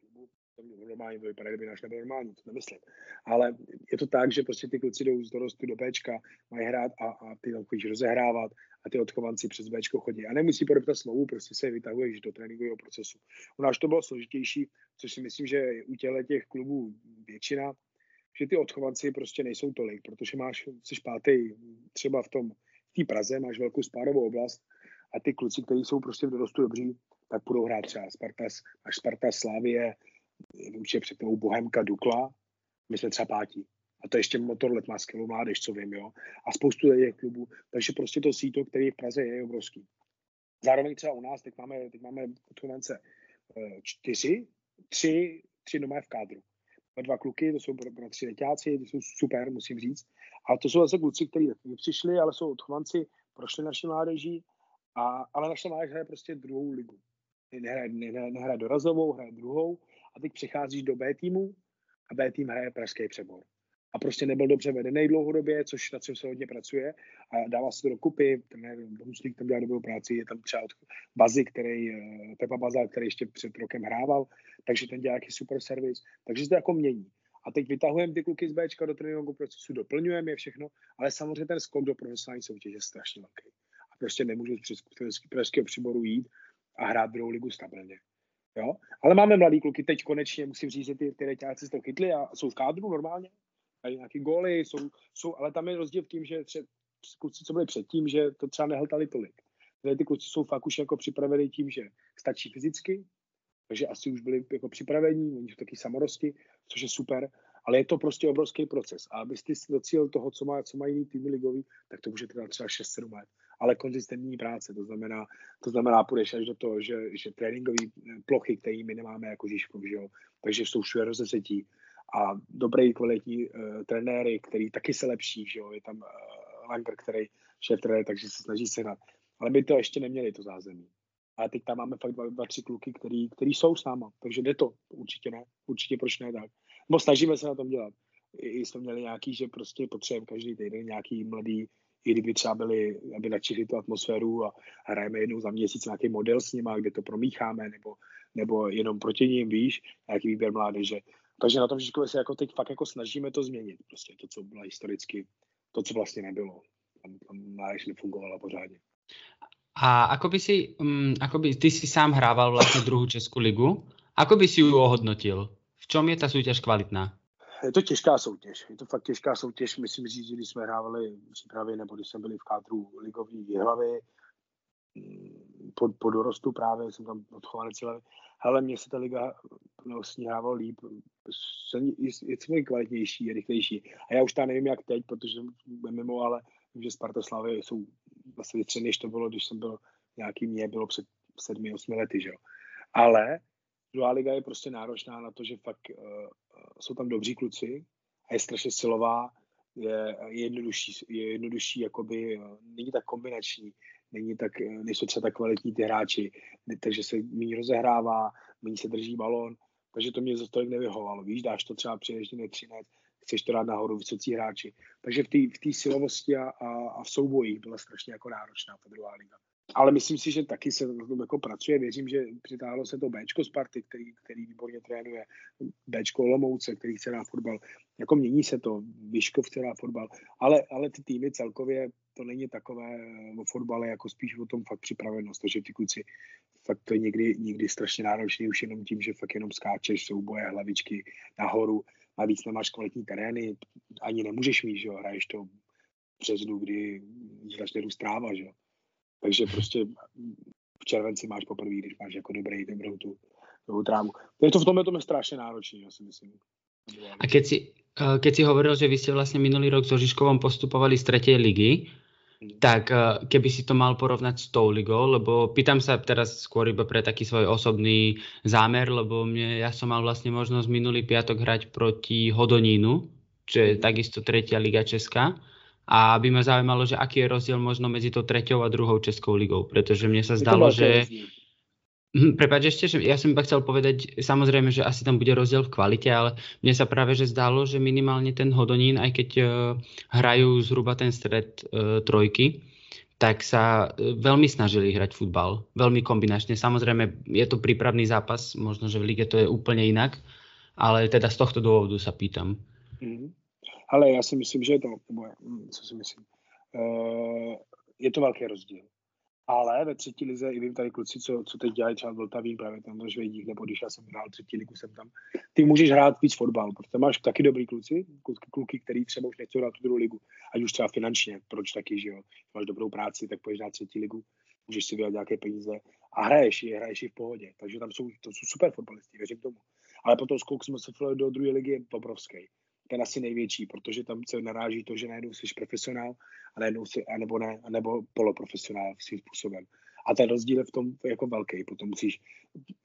Speaker 1: klubu, normální to vypadá, kdyby náš nebyl normální, to nemyslím. Ale je to tak, že prostě ty kluci jdou z dorostu do Bčka, mají hrát a, a ty tam chodíš rozehrávat a ty odchovanci přes Bčko chodí. A nemusí podepsat smlouvu, prostě se vytahuješ do tréninkového procesu. U nás to bylo složitější, což si myslím, že u těle těch klubů většina, že ty odchovanci prostě nejsou tolik, protože máš, jsi pátý třeba v tom, v té Praze, máš velkou spárovou oblast a ty kluci, kteří jsou prostě v dorostu dobří, tak budou hrát třeba Spartas, máš Sparta Slavie, určitě před tou Bohemka Dukla, my jsme třeba pátí. A to ještě Motorlet má skvělou mládež, co vím, jo. A spoustu těch klubů. Takže prostě to síto, který v Praze je, je obrovský. Zároveň třeba u nás, teď máme, teď máme odchovance eh, čtyři, tři, tři doma v kádru. Dva kluky, to jsou tři letáci, to jsou super, musím říct. A to jsou zase kluci, kteří přišli, ale jsou odchovanci, prošli naši mládeží, a, ale naše mládež hraje prostě druhou ligu. Nehraje, nehraje dorazovou, hraje druhou a teď přecházíš do B týmu a B tým hraje pražský přebor a prostě nebyl dobře vedený dlouhodobě, což na čem se hodně pracuje a dává se to do kupy, ten Husník tam dělá dobrou práci, je tam třeba od Bazy, který, eh, Pepa Baza, který ještě před rokem hrával, takže ten dělá jaký super servis, takže se to jako mění. A teď vytahujeme ty kluky z Bčka do tréninkového procesu, doplňujeme je všechno, ale samozřejmě ten skok do profesionální soutěže je strašně velký. A prostě nemůžu z pražského příboru jít a hrát druhou ligu stabilně. Jo? Ale máme mladý kluky, teď konečně musím říct, že ty, ty reťáci to chytli a jsou v kádru normálně, a nějaký góly, jsou, jsou, ale tam je rozdíl v tím, že třeba kluci, co byli předtím, že to třeba nehltali tolik. Tady ty kluci jsou fakt už jako připraveni tím, že stačí fyzicky, takže asi už byli jako připravení, oni jsou taky samorosti, což je super, ale je to prostě obrovský proces. A abyste si docílil toho, co, má, co mají týmy ligový, tak to může trvat třeba 6-7 let. Ale konzistentní práce, to znamená, to znamená, půjdeš až do toho, že, že tréninkové plochy, které my nemáme jako Žižkov, že jo, takže jsou všude rozesetí, a dobrý kvalitní uh, trenéry, který taky se lepší, že jo, je tam uh, Langer, který šéf trenér, takže se snaží sehnat. Ale my to ještě neměli, to zázemí. A teď tam máme fakt dva, dva tři kluky, který, který jsou s náma, takže jde to, určitě ne, určitě proč ne tak. No snažíme se na tom dělat. I jsme měli nějaký, že prostě potřebujeme každý týden nějaký mladý i kdyby třeba byli, aby načili tu atmosféru a hrajeme jednou za měsíc nějaký model s nima, kde to promícháme, nebo, nebo jenom proti ním, víš, nějaký výběr mládeže. Takže na tom Žižkově se jako teď fakt jako snažíme to změnit, prostě to, co bylo historicky, to, co vlastně nebylo. Tam, tam mládež nefungovala pořádně.
Speaker 2: A ako by si, um, ako by, ty si sám hrával vlastně druhou Českou ligu, ako by si ju ohodnotil? V čom je ta soutěž kvalitná?
Speaker 1: Je to těžká soutěž. Je to fakt těžká soutěž. Myslím říct, že když jsme hrávali v přípravě, nebo když jsme byli v kádru ligovní hlavy, mm, po, po dorostu právě, jsem tam odchovaný celé. Ale mně se ta liga vlastně hrával líp, je to kvalitnější, je rychlejší. A já už tam nevím, jak teď, protože jsem mimo, ale vím, že Sparta Slavy jsou vlastně větší, než to bylo, když jsem byl nějaký mě, bylo před sedmi, osmi lety, že jo. Ale druhá liga je prostě náročná na to, že fakt uh, jsou tam dobří kluci a je strašně silová, je, je jednodušší, je jednodušší, jakoby, není tak kombinační, není tak, nejsou třeba tak kvalitní ty hráči, takže se méně rozehrává, méně se drží balon, takže to mě za tolik nevyhovalo. Víš, dáš to třeba přiježdí netřinec, chceš to dát nahoru vysocí hráči. Takže v té v silovosti a, a, a v soubojích byla strašně jako náročná ta druhá liga ale myslím si, že taky se na tom jako pracuje. Věřím, že přitáhlo se to Bčko Sparty, který, který výborně trénuje, Bčko Olomouce, který chce na fotbal. Jako mění se to, Vyškov chce na fotbal, ale, ale ty týmy celkově to není takové o fotbale, jako spíš o tom fakt připravenost, takže ty kluci fakt to je někdy, někdy strašně náročný už jenom tím, že fakt jenom skáčeš souboje, hlavičky nahoru, a víc nemáš kvalitní terény, ani nemůžeš mít, že jo, hraješ to v březnu, kdy začne růst tráva, že jo. Takže prostě v červenci máš poprvé, když máš jako dobrý, dobrou tu, tu trávu. Takže to v tom je náročné, já si myslím.
Speaker 2: A keď si, eh, keď si hovoril, že vy ste vlastne minulý rok so Žižkovom postupovali z tretej ligy, mm. tak eh, keby si to mal porovnať s tou ligou, lebo pýtam sa teraz skôr iba pre taký svoj osobný zámer, lebo mne, ja som mal vlastne možnosť minulý piatok hrať proti Hodonínu, čo je mm. takisto tretia liga Česká. A by ma zaujímalo, že aký je rozdiel možno medzi tou treťou a druhou Českou ligou, pretože mne sa zdalo, že... Hm, Prepač ešte, že ja som iba chcel povedať, samozrejme, že asi tam bude rozdiel v kvalite, ale mne sa práve že zdalo, že minimálne ten Hodonín, aj keď uh, hrajú zhruba ten stred uh, trojky, tak sa uh, veľmi snažili hrať futbal. Veľmi kombinačne. Samozrejme, je to prípravný zápas, možno, že v lige to je úplne inak, ale teda z tohto dôvodu sa pýtam. Mm-hmm.
Speaker 1: Ale já si myslím, že je to, nebo hm, co si myslím, uh, je to velký rozdíl. Ale ve třetí lize, i vím tady kluci, co, co teď dělají třeba Vltavín, právě tam do Švejdík, nebo když já jsem hrál třetí ligu, jsem tam, ty můžeš hrát víc fotbal, protože máš taky dobrý kluci, kluky, kluky, který třeba už nechtějí hrát tu druhou ligu, ať už třeba finančně, proč taky, že jo, máš dobrou práci, tak půjdeš na třetí ligu, můžeš si vydělat nějaké peníze a hraješ je, hraješ je v pohodě, takže tam jsou, to jsou super fotbalisti, věřím tomu. Ale potom skok jsme se do druhé ligy je obrovský ten asi největší, protože tam se naráží to, že najednou jsi profesionál a najednou si, anebo ne, anebo poloprofesionál svým způsobem. A ten rozdíl je v tom jako velký, potom musíš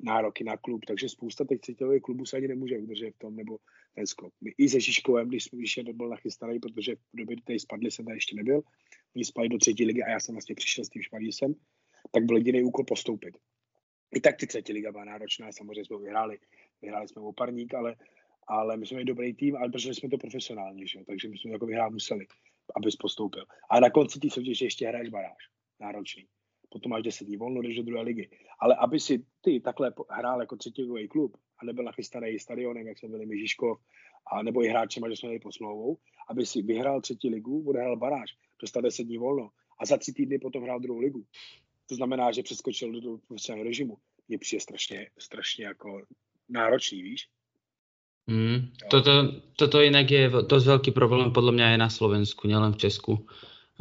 Speaker 1: nároky na klub, takže spousta teď citových klubů se ani nemůže udržet v tom, nebo ten skok. My i se Žižkovem, když jsme ještě nebyl nachystaný, protože v době, kdy tady spadli, jsem tady ještě nebyl, oni spadli do třetí ligy a já jsem vlastně přišel s tím jsem, tak byl jediný úkol postoupit. I tak ty třetí liga byla náročná, samozřejmě jsme vyhráli, vyhráli jsme oparník, ale ale my jsme měli dobrý tým, ale protože jsme to profesionálně, že? takže my jsme jako vyhrát museli, abys postoupil. A na konci té soutěže ještě hraješ baráž, náročný. Potom máš 10 dní volno, jdeš do druhé ligy. Ale aby si ty takhle hrál jako třetí klub a nebyl nachystaný stadionem, jak jsme byli my Žižkov, a nebo i hráčema, že jsme měli posmlouvou, aby si vyhrál třetí ligu, odehrál baráž, dostal 10 dní volno a za tři týdny potom hrál druhou ligu. To znamená, že přeskočil do profesionálního režimu. Mně přijde strašně, strašně jako náročný, víš?
Speaker 2: Mm, toto, toto inak je dosť veľký problém podľa mňa aj na Slovensku, nielen v Česku.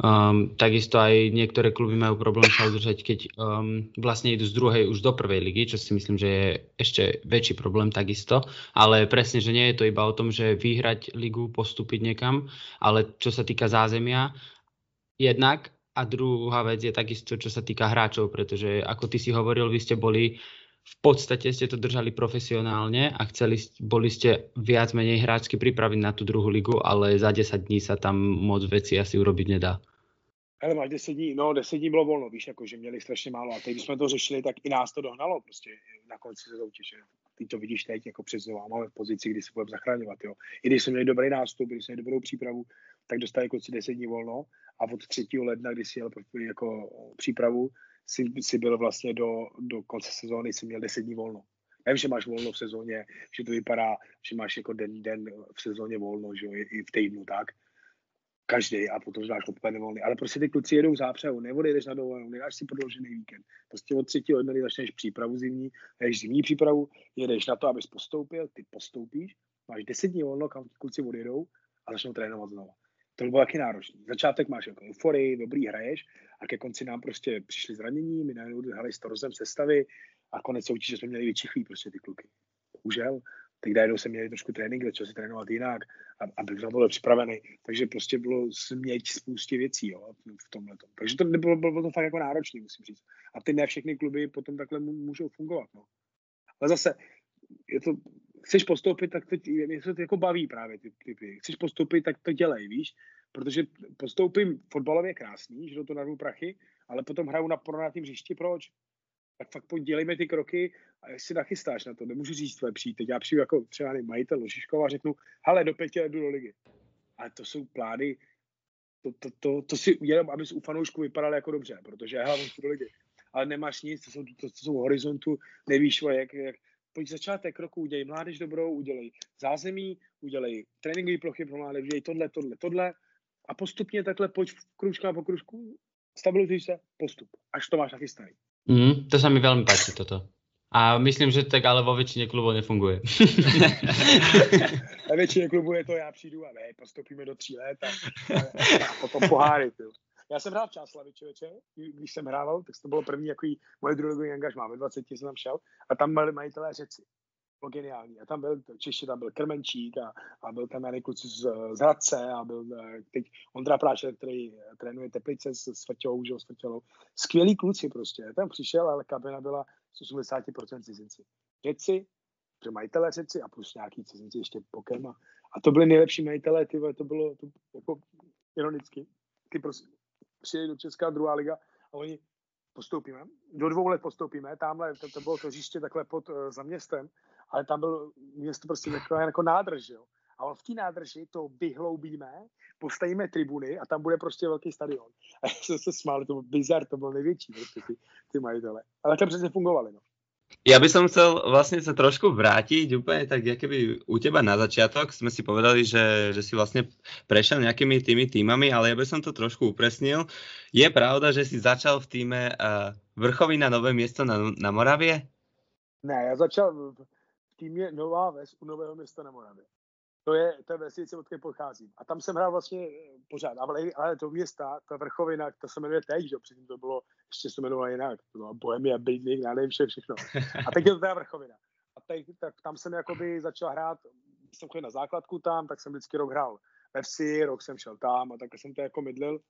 Speaker 2: Um, takisto aj niektoré kluby majú problém sa udržať, keď um, vlastne idú z druhej už do prvej ligy, čo si myslím, že je ešte väčší problém takisto. Ale presne, že nie je to iba o tom, že vyhrať ligu, postúpiť niekam, ale čo sa týka zázemia, jednak a druhá vec je takisto, čo sa týka hráčov, pretože ako ty si hovoril, vy ste boli v podstate ste to držali profesionálne a chceli, boli ste viac menej hráčsky pripraviť na tú druhú ligu, ale za 10 dní sa tam moc veci asi urobiť nedá.
Speaker 1: Ale máš 10 dní, no 10 dní bylo volno, víš, jako že měli strašně málo a teď, když jsme to řešili, tak i nás to dohnalo prostě na konci se soutěže. ty to vidíš teď jako přes máme v pozici, kdy se budeme zachraňovat. Jo. I když jsme měli dobrý nástup, když jsme měli dobrou přípravu, tak dostali kluci 10 dní volno a od 3. ledna, kdy si jel jako přípravu, si, si byl vlastně do, do konce sezóny, si měl 10 dní volno. Nevím, že máš volno v sezóně, že to vypadá, že máš jako den, den v sezóně volno, že jo, i v týdnu tak. Každý a potom dáš úplně volný. Ale prostě ty kluci jedou zápřehu, neodejdeš na dovolenou, nedáš si prodloužený víkend. Prostě od třetí ledna, začneš přípravu zimní, jdeš zimní přípravu, jedeš na to, abys postoupil, ty postoupíš, máš 10 dní volno, kam kluci odjedou a začnou trénovat znovu. To bylo taky náročné. Začátek máš jako euforii, dobrý hraješ a ke konci nám prostě přišli zranění, my najednou hráli s Torzem sestavy a konec soutěže jsme měli vyčichlý prostě ty kluky. Bohužel, teď najednou jsme měli trošku trénink, začal si trénovat jinak a, a byl byl připravený. Takže prostě bylo směť spoustě věcí jo, v tomhle. Takže to bylo, bylo to fakt jako náročné, musím říct. A ty ne všechny kluby potom takhle můžou fungovat. No. Ale zase, je to, chceš postoupit, tak to, mě se to jako baví právě ty typy. Chceš postoupit, tak to dělej, víš? Protože postoupím fotbalově krásný, že do to narvu prachy, ale potom hraju na porovnátým hřišti, proč? Tak fakt pojď dělejme ty kroky a jestli si nachystáš na to, nemůžu říct tvoje přijít. Teď já přijdu jako třeba majitel Ložiškova a řeknu, hele, do pěti jdu do ligy. Ale to jsou plány, to, to, to, to si jenom, abys u fanoušku vypadal jako dobře, protože já do ligy. Ale nemáš nic, to jsou, to, to jsou horizontu, nevíš, jak, jak, pojď začátek roku, udělej mládež dobrou, udělej zázemí, udělej tréninkové plochy pro mládež, udělej tohle, tohle, tohle a postupně takhle pojď kružka po kružku, stabilizuj se, postup, až to máš nachystaný.
Speaker 2: Mm, to se mi velmi páči toto. A myslím, že tak ale vo většině klubů nefunguje.
Speaker 1: Ve většině klubů je to, já přijdu a ne, postupíme do tří let a, a, a potom poháry. Ty. Já jsem hrál v Čáslavi, člověče, když jsem hrával, tak to bylo první jako moje druhé angažmá, ve 20 jsem tam šel a tam byli majitelé řeci. Bylo geniální. A tam byl, Češi tam byl Krmenčík a, a byl tam kluci z, z Hradce a byl eh, teď Ondra Prášek, který eh, trénuje Teplice s Svrťou, že, s Skvělí kluci prostě. Tam přišel, ale kabina byla z 80% cizinci. Řeci, majitelé řeci a plus nějaký cizinci ještě pokem. A, a to byly nejlepší majitelé, ty, to bylo to, jako ironicky. Ty prostě přijeli do Česká druhá liga a oni postoupíme, do dvou let postoupíme, tamhle, to, to bylo to říště takhle pod uh, za městem, ale tam byl město prostě takové jako nádrž, jo. A v té nádrži to vyhloubíme, postavíme tribuny a tam bude prostě velký stadion. A já jsem se smál, to byl bizar, to byl největší, prostě ty, ty majitele. Ale to přesně fungovaly, no.
Speaker 3: Ja by som chcel vlastne sa trošku vrátiť úplne tak, keby u teba na začiatok sme si povedali, že, že si vlastne prešiel nejakými tými týmami, ale ja by som to trošku upresnil. Je pravda, že si začal v týme uh, Vrchovina Nové město na, na Moravě?
Speaker 1: Ne, já začal v týmě Nová Ves u Nového města na Moravě. To je, to je vesnice, odkud pocházím. A tam jsem hrál vlastně pořád. Ale, ale to města, ta vrchovina, to se jmenuje teď, že předtím to bylo, ještě se jmenovalo jinak. To bylo Bohemia, Bydlik, já nevím vše, všechno. A teď je to ta vrchovina. A teď, tak tam jsem jakoby začal hrát, jsem chodil na základku tam, tak jsem vždycky rok hrál ve vsi, rok jsem šel tam a tak jsem to jako mydlil.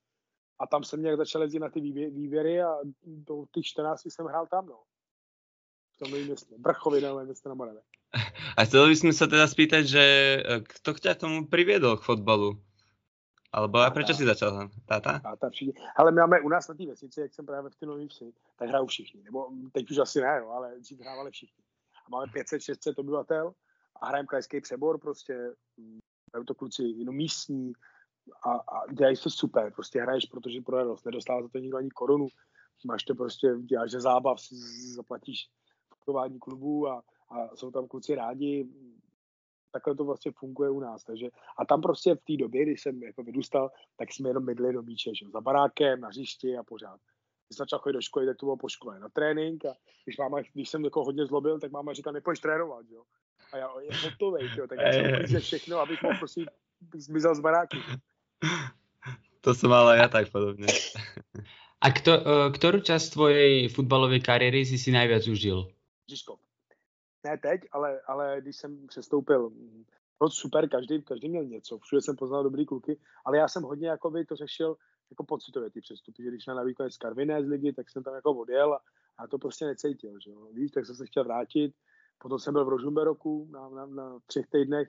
Speaker 1: A tam jsem nějak začal jezdit na ty výběry a do těch 14 jsem hrál tam, no. V tom městě. Vrchovina, město na Moravě.
Speaker 3: A chceli by sme sa teda spýtať, že e, kto ťa tomu priviedol k fotbalu? Alebo a prečo si začal tam? Táta?
Speaker 1: Táta všichni. Ale my máme u nás na té vesnici, jak jsem právě v ty nový vsi, tak hrajou všichni. Nebo teď už asi ne, jo, ale dřív hrávali všichni. A máme 500-600 obyvatel a hrajeme krajský přebor, prostě hrajou to kluci jenom místní a, a dělají to super. Prostě hraješ, protože pro radost. Nedostává za to nikdo ani korunu. Máš to prostě, děláš že zábav, si zaplatíš fungování klubu a, a jsou tam kluci rádi, takhle to vlastně funguje u nás. Takže, a tam prostě v té době, kdy jsem jako vyrůstal, tak jsme jenom bydli do míče, že? za barákem, na hřišti a pořád. Když jsem začal chodit do školy, tak to bylo po škole na trénink a když, máma, když jsem jako hodně zlobil, tak máma říká, nepojď trénovat, jo. A já je hotový, jo, tak já jsem všechno, abych mohl prostě zmizel z baráky.
Speaker 3: To jsem ale já tak podobně.
Speaker 2: A kto, ktorú časť tvojej futbalovej kariéry si si najviac užil?
Speaker 1: Žižkov ne teď, ale, ale když jsem přestoupil, no super, každý, každý měl něco, všude jsem poznal dobrý kluky, ale já jsem hodně jakoby to řešil jako pocitově ty přestupy, že když na z Karviné z ligy, tak jsem tam jako odjel a, a to prostě necítil, že jo. Víš, tak jsem se chtěl vrátit, potom jsem byl v Rožumberoku na, na, na třech týdnech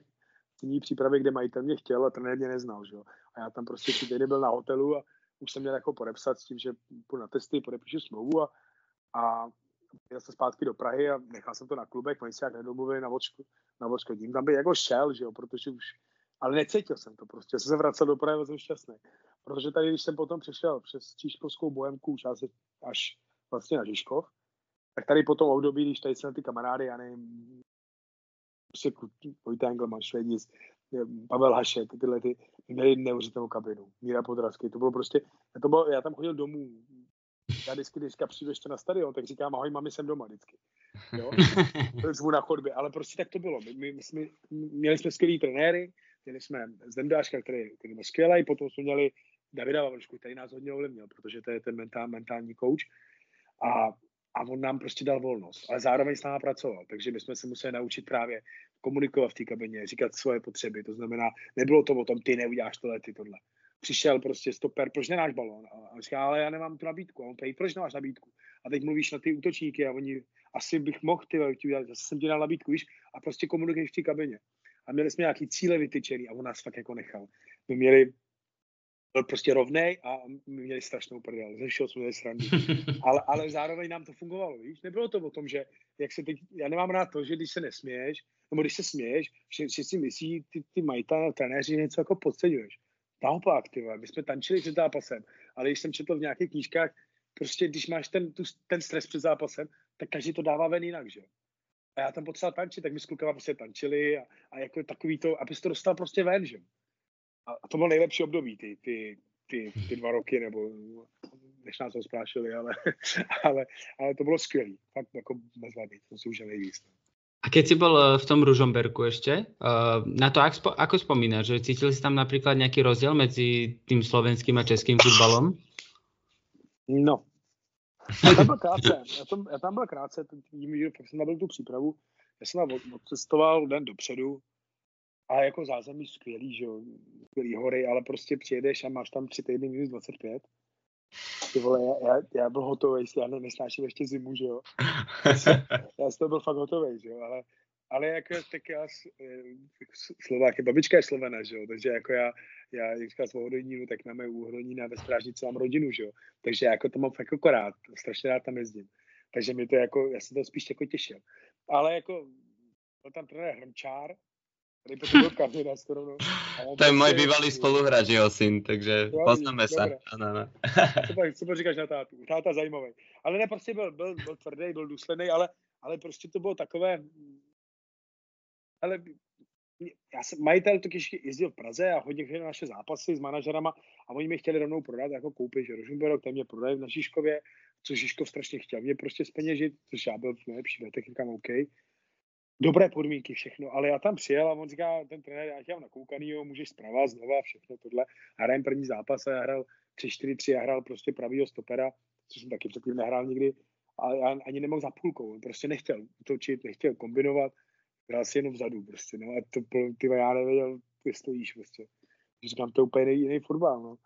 Speaker 1: zimní přípravy, kde majitel mě chtěl a trenér mě neznal, že jo. A já tam prostě tři týdny byl na hotelu a už jsem měl jako podepsat s tím, že půjdu na testy, podepíšu smlouvu a, a jel jsem zpátky do Prahy a nechal jsem to na klubech, oni se jak nedomluvili na vočku, na vočku. Tím tam by jako šel, že jo, protože už, ale necítil jsem to prostě, jsem se vracel do Prahy jsem šťastný. Protože tady, když jsem potom přišel přes Číškovskou bohemku, už asi až vlastně na Žižkov, tak tady po tom období, když tady jsem ty kamarády, já nevím, prostě Vojta Engelman, Švedic, Pavel Hašek, tyhle ty, měli neuvěřitelnou kabinu. Míra Podrazky, to bylo prostě, já, to bylo, já tam chodil domů, já vždycky, když přijdu ještě na stadion, tak říkám, ahoj, mami, jsem doma vždycky. Jo? Zvu na chodbě, ale prostě tak to bylo. My, my, jsme, měli jsme skvělý trenéry, měli jsme Zdendáška, který, který byl skvělý, potom jsme měli Davida Vavlšku, který nás hodně ovlivnil, protože to je ten mentál, mentální coach. A, a on nám prostě dal volnost, ale zároveň s náma pracoval, takže my jsme se museli naučit právě komunikovat v té kabině, říkat svoje potřeby, to znamená, nebylo to o tom, ty neuděláš tohle, ty tohle. Přišel prostě stoper, proč nenáš balón? A říká, ale já nemám tu nabídku. A on tady, proč nemáš nabídku? A teď mluvíš na ty útočníky a oni, asi bych mohl ty, ty udělat, zase jsem ti dal nabídku, víš, a prostě komunikuješ v té kabině. A měli jsme nějaký cíle vytyčený a on nás fakt jako nechal. My měli byl prostě rovnej a my měli strašnou prdel. Ze všeho jsme měli srandu. Ale, ale zároveň nám to fungovalo, víš? Nebylo to o tom, že jak se teď, já nemám rád to, že když se nesměješ, nebo když se směješ, že, že si myslí ty, ty majitelé, trenéři něco jako podceňuješ. Naopak, ty my jsme tančili před zápasem, ale když jsem četl v nějakých knížkách, prostě když máš ten, tu, ten stres před zápasem, tak každý to dává ven jinak, že A já tam potřeboval tančit, tak my s klukama prostě tančili a, a jako takový to, abys to dostal prostě ven, že a to bylo nejlepší období, ty, ty, ty, ty dva roky, nebo než nás rozprášili, ale, ale, ale to bylo skvělé. Fakt jako bezvadný, to si už nejvíc. No.
Speaker 2: A keď si bol eh, v tom Ružomberku ešte, eh, na to ako, ako spomínaš, že cítil si tam napríklad nejaký rozdiel medzi tým slovenským a českým futbalom?
Speaker 1: No, já tam byl krátce, já tam, já tam byl krátce, tím, že jsem nabil tu přípravu, já jsem tam odcestoval den dopředu, a jako zázemí skvělý, že jo, skvělý hory, ale prostě přijedeš a máš tam tři týdny minus 25. Ty vole, já, já, já byl hotový, já ne, nesnáším ještě zimu, že jo. Já jsem, já jsem byl fakt hotový, že jo, ale, ale jako, tak já, eh, Slováky, babička je Slovena, že jo, takže jako já, já, jak říkám svou hronínu, tak máme u Hronína ve Strážnici mám rodinu, že jo, takže já jako to mám fakt jako rád, strašně rád tam jezdím. Takže mi to jako, já jsem to spíš jako těšil. Ale jako, byl tam trenér Hrmčár, Tady byl.
Speaker 3: To je můj bývalý spoluhráč, jeho syn, takže jo, poznáme se. Ano, ano.
Speaker 1: super, super říkáš na tátu. Táta zajímavý. Ale ne, prostě byl, byl, byl tvrdý, byl důsledný, ale, ale prostě to bylo takové, ale já jsem, majitel totiž jezdil v Praze a hodně chtěl naše zápasy s manažerama a oni mi chtěli rovnou prodat jako koupit, že Rožumberok, ten mě prodají na Žižkově, což Žižkov strašně chtěl mě prostě speněžit, což já byl v nejlepší letech, říkám OK dobré podmínky, všechno, ale já tam přijel a on říká, ten trenér, já tě mám nakoukanýho, můžeš zprava, znova, všechno tohle. A hrajem první zápas a já hrál 3-4-3, já hrál prostě pravýho stopera, což jsem taky předtím nehrál nikdy, a já ani nemohl za půlkou, on prostě nechtěl útočit, nechtěl kombinovat, hrál si jenom vzadu prostě, no a to ty já nevěděl, ty stojíš prostě. Říkám, to je úplně jiný, jiný fotbal, no.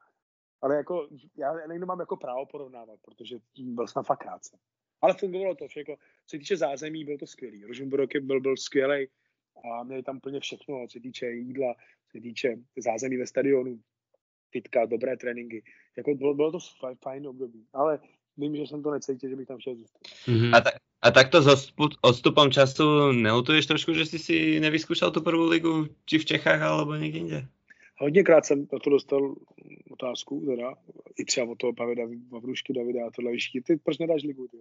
Speaker 1: Ale jako, já nejdu mám jako právo porovnávat, protože byl jsem fakt krátce. Ale fungovalo to, všechno. Co se týče zázemí, byl to skvělý. Rožumberok byl, byl skvělý a měli tam plně všechno, co se týče jídla, co se týče zázemí ve stadionu, fitka, dobré tréninky. Jako bylo, bylo to fajn, období, ale vím, že jsem to necítil, že bych tam šel zůstat.
Speaker 3: Mm-hmm. A, ta, a takto s odstupom času neutuješ trošku, že jsi si nevyskúšal tu první ligu, či v Čechách, alebo někde jinde?
Speaker 1: Hodněkrát jsem na to dostal otázku, teda, i třeba od toho Pavida Vavrušky, Davida a tohle, víš, ty proč nedáš ligu, ty?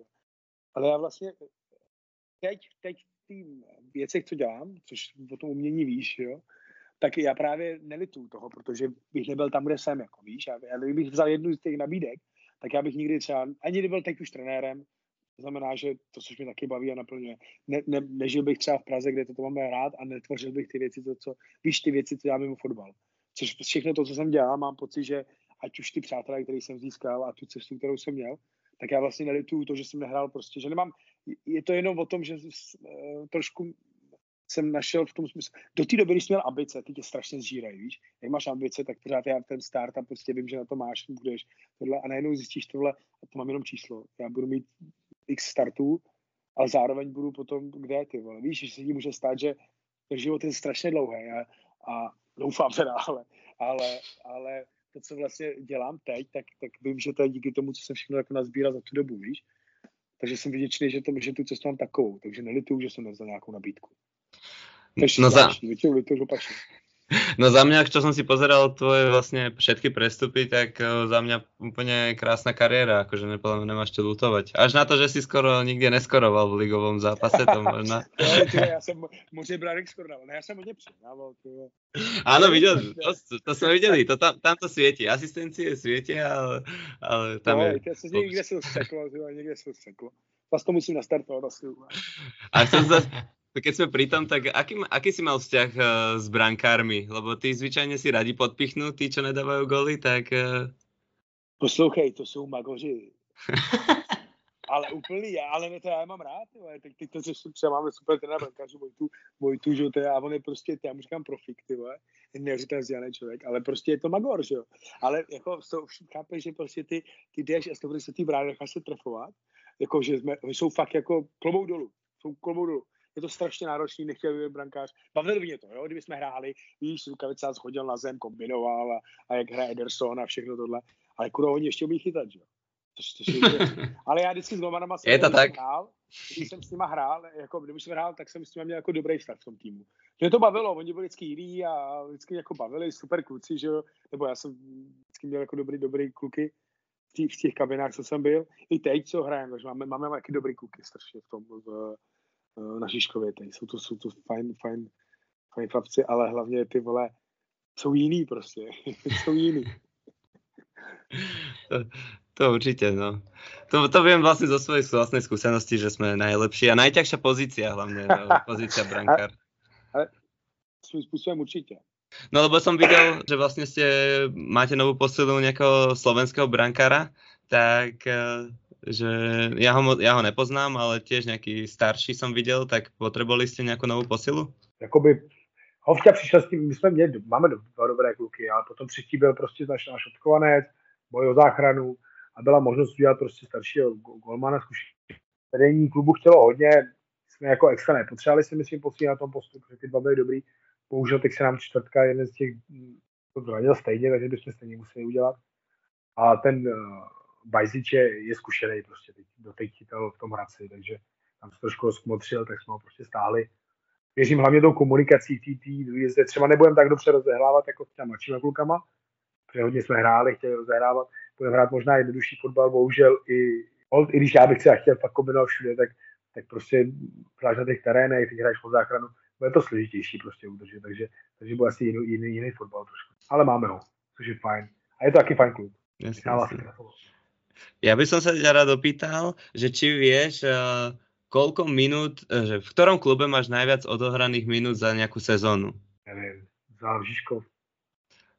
Speaker 1: Ale já vlastně teď, teď v tým věcech, co dělám, což o tom umění víš, jo, tak já právě nelitu toho, protože bych nebyl tam, kde jsem, jako víš, já, já kdybych vzal jednu z těch nabídek, tak já bych nikdy třeba, ani nebyl teď už trenérem, to znamená, že to, což mě taky baví a naplňuje. Ne, ne, nežil bych třeba v Praze, kde to, máme rád a netvořil bych ty věci, to, co, víš, ty věci, co já mimo fotbal. Což všechno to, co jsem dělal, mám pocit, že ať už ty přátelé, který jsem získal a tu cestu, kterou jsem měl, tak já vlastně nelituju to, že jsem nehrál prostě, že nemám, je to jenom o tom, že trošku jsem našel v tom smyslu, do té doby, když jsi měl ambice, ty tě strašně zžírají, víš, jak máš ambice, tak pořád já ten start a prostě vím, že na to máš, budeš tohle a najednou zjistíš tohle a to mám jenom číslo, já budu mít x startů, ale zároveň budu potom, kde ty vole, víš, že se ti může stát, že ten život je strašně dlouhý a, a doufám teda, ale, ale, ale to, co vlastně dělám teď, tak, tak vím, že to je díky tomu, co jsem všechno jako nazbíral za tu dobu, víš. Takže jsem vděčný, že, to, že tu cestu mám takovou. Takže nelituju, že jsem nevzal nějakou nabídku.
Speaker 3: no za... No za mňa, čo som si pozeral tvoje vlastne všetky prestupy, tak uh, za mňa úplne krásna kariéra, akože nepodľa nemáš čo lutovať. Až na to, že si skoro nikde neskoroval v ligovom zápase, to možná.
Speaker 1: ja som možno Branek skoroval, no ja som ho nepřihnával.
Speaker 3: Áno, videl, to, to, to sme videli, to tam, tam to svieti, asistencie svietia, ale, ale tam no, je...
Speaker 1: No, niekde som seklo, niekde som seklo. Vás to musím nastartovať asi.
Speaker 3: A chcem sa, keď sme pri tom, tak aký, aký si mal vzťah uh, s brankármi? Lebo ty zvyčajne si radi podpichnú, tí, čo nedávajú goly, tak... Uh...
Speaker 1: Poslouchej, to jsou magoři. ale úplný, ale ne, to já mám rád, jo. teď, teď to třeba máme super trenéra brankářů, Vojtu, Vojtu, že to je, a on je prostě, já mu říkám profik, ty vole, člověk, ale prostě je to magor, že jo. Ale jako to, chápeš, že prostě ty, ty jdeš a se ty brány necháš se trefovat, jako že jsme, jsou fakt jako klobou dolů, jsou klobou dolů je to strašně náročný, nechtěl by brankář. Bavili by mě to, jo, kdyby jsme hráli, víš, Rukavica schodil na zem, kombinoval a, a jak hraje Ederson a všechno tohle. Ale kurva, oni ještě umí chytat, že jo. ale já vždycky s Golmanama
Speaker 3: jsem, je to tak.
Speaker 1: hrál, když jsem s nima hrál, jako když jsem hrál, tak jsem s nimi měl jako dobrý vztah v tom týmu. Mě to bavilo, oni byli vždycky jiný a vždycky jako bavili, super kluci, že jo, nebo já jsem vždycky měl jako dobrý, dobrý kluky v těch, v těch kabinách, co jsem byl. I teď, co hrajeme, takže máme, máme taky dobrý kluky strašně v tom, v, na Žižkově. Tady jsou to, jsou to fajn, fajn, fajn chlapci, ale hlavně ty vole jsou jiný prostě. jsou jiný.
Speaker 3: To, to určitě, no. To, to vím vlastně zo svojej vlastnej skúsenosti, že jsme najlepší a najťažšia pozícia hlavně, pozícia brankár.
Speaker 1: Ale svým způsobem určitě.
Speaker 3: No lebo som videl, že vlastne ste, máte novú posilu nejakého slovenského brankára, tak eh, že ja ho, ja ho nepoznám, ale tiež nejaký starší som videl, tak potrebovali ste nejakú novou posilu?
Speaker 1: Jakoby Hovťa přišel s tím, my jsme měli, máme dva dobré kluky, ale potom třetí byl prostě náš, náš odkovanec, boj o záchranu a byla možnost udělat prostě staršího golmana zkušeného. Vedení klubu chtělo hodně, jsme jako extra nepotřebovali si myslím posílit na tom postupu, protože ty dva byly dobrý. Bohužel teď se nám čtvrtka jeden z těch to zranil stejně, takže bychom stejně museli udělat. A ten uh, Bajzič je, je zkušený prostě teď, doteď chytal v tom Hradci, takže tam se trošku rozkmotřil, tak jsme ho prostě stáhli. Věřím hlavně tou komunikací tý, tý třeba nebudeme tak dobře rozehrávat jako s těma mladšíma klukama, protože hodně jsme hráli, chtěli rozehrávat, budeme hrát možná jednodušší fotbal, bohužel i, i když já bych se chtěl fakt kombinovat všude, tak, tak prostě hráš na těch terénech, teď hraješ pod záchranu, bude to složitější prostě udržet, takže, takže bude asi jiný, jiný, jiný fotbal trošku. Ale máme ho, což je fajn. A je to taky fajn klub. Jasně,
Speaker 3: Ja by som sa ťa rád opýtal, že či vieš, uh, koľko minút, uh, že v ktorom klube máš najviac odohraných minút za nejakú sezónu?
Speaker 1: Neviem, za Žižkov.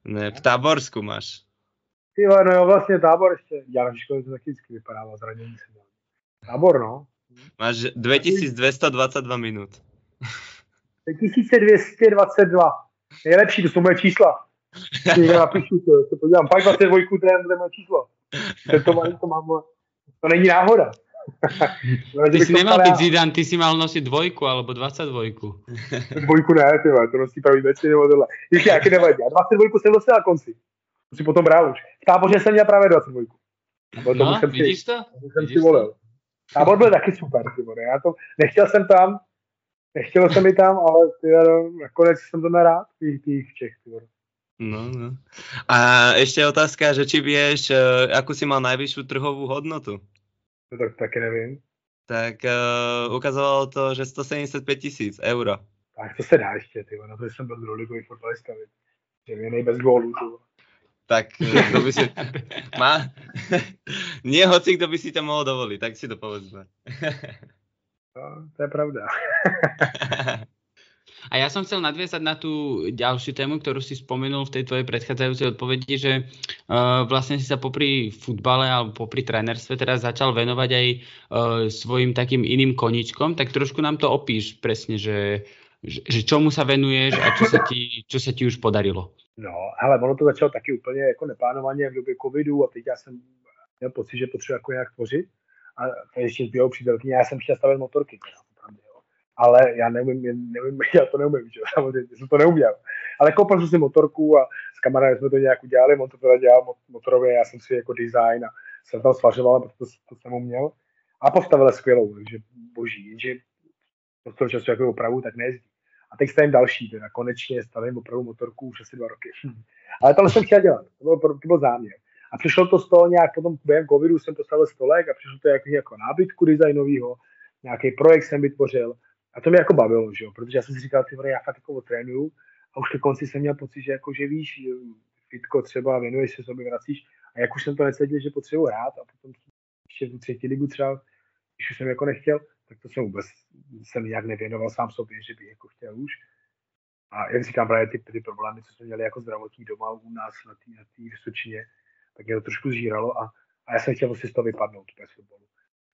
Speaker 3: Ne, v Táborsku máš.
Speaker 1: Ty no jo, vlastně tábor ještě. Já na Žižkově to taky vždycky vypadává, zranění se dal. Tábor, no.
Speaker 3: Máš 2222 minut.
Speaker 1: 2222. Nejlepší, to jsou moje čísla. Já napíšu to, to podívám. Pak 22, to je moje číslo. To, to, mám, to není náhoda.
Speaker 2: ty si nemal byť Zidane, ty si mal nosiť dvojku alebo 22.
Speaker 1: dvojku ne, ty to nosí pravý veci nebo tohle. Ještě jaký nevadí. A 22 jsem nosil na konci. To si potom bral už. V táboře jsem měl právě 22.
Speaker 2: No, jsem vidíš si, to?
Speaker 1: Jsem vidíš si volil. Tábor byl taky super, ty vole. Já to, nechtěl jsem tam, nechtěl jsem mi tam, ale ty, nakonec jsem to nerád, těch, těch Čech, ty vole.
Speaker 3: No, no. A ešte otázka, že či vieš, uh, akú si mal najvyššiu trhovú hodnotu?
Speaker 1: No tak taky nevím.
Speaker 3: Tak uh, ukazovalo to, že 175 tisíc euro.
Speaker 1: Tak to se dá ještě, ty na to jsem byl druholigový fotbalista, že mě bez gólů,
Speaker 3: Tak eh, to by si... Má... Nie hoci, kdo by si to mohol dovoliť, tak si to povedzme.
Speaker 1: no, to je pravda.
Speaker 2: A ja som chcel nadviazať na tú ďalšiu tému, ktorú si spomenul v tej tvojej predchádzajúcej odpovedi, že uh, vlastne si sa popri futbale alebo popri trénerstve teraz začal venovať aj uh, svojim takým iným koničkom, tak trošku nám to opíš presne, že, že, že čomu sa venuješ a čo sa ti, čo sa ti už podarilo.
Speaker 1: No, ale ono to začalo taky úplně jako neplánovaně v době covidu a teď já jsem měl pocit, že potřebuji jako nějak tvořit. A ještě s bývalou přítelkyní, já jsem chtěl stavět motorky. Teda ale já nevím, nevím, já to neumím, že samozřejmě jsem to neuměl. Ale koupil jsem si motorku a s kamarádem jsme to nějak udělali, on to teda dělal motorově, já jsem si jako design a jsem tam svařoval, protože to, to jsem uměl. A postavila skvělou, takže boží, jenže od toho času jako opravu, tak nejezdí. A teď stavím další, teda konečně stavím opravdu motorku už asi dva roky. Ale tohle jsem chtěl dělat, to byl, to byl záměr. A přišlo to z toho nějak, potom během covidu jsem postavil stolek a přišlo to jako, jako nábytku designového, nějaký projekt jsem vytvořil a to mě jako bavilo, že jo? protože já jsem si říkal, ty já fakt jako trénuju a už ke konci jsem měl pocit, že jako, že víš, fitko třeba, věnuješ se sobě, vracíš a jak už jsem to necítil, že potřebuji hrát a potom ještě v třetí ligu třeba, když už jsem jako nechtěl, tak to jsem vůbec jsem nějak nevěnoval sám sobě, že bych jako chtěl už. A jak říkám, právě ty, ty problémy, co jsme měli jako zdravotní doma u nás na té Vysočině, tak mě to trošku zžíralo a, a já jsem chtěl si z toho vypadnout bez fotbalu.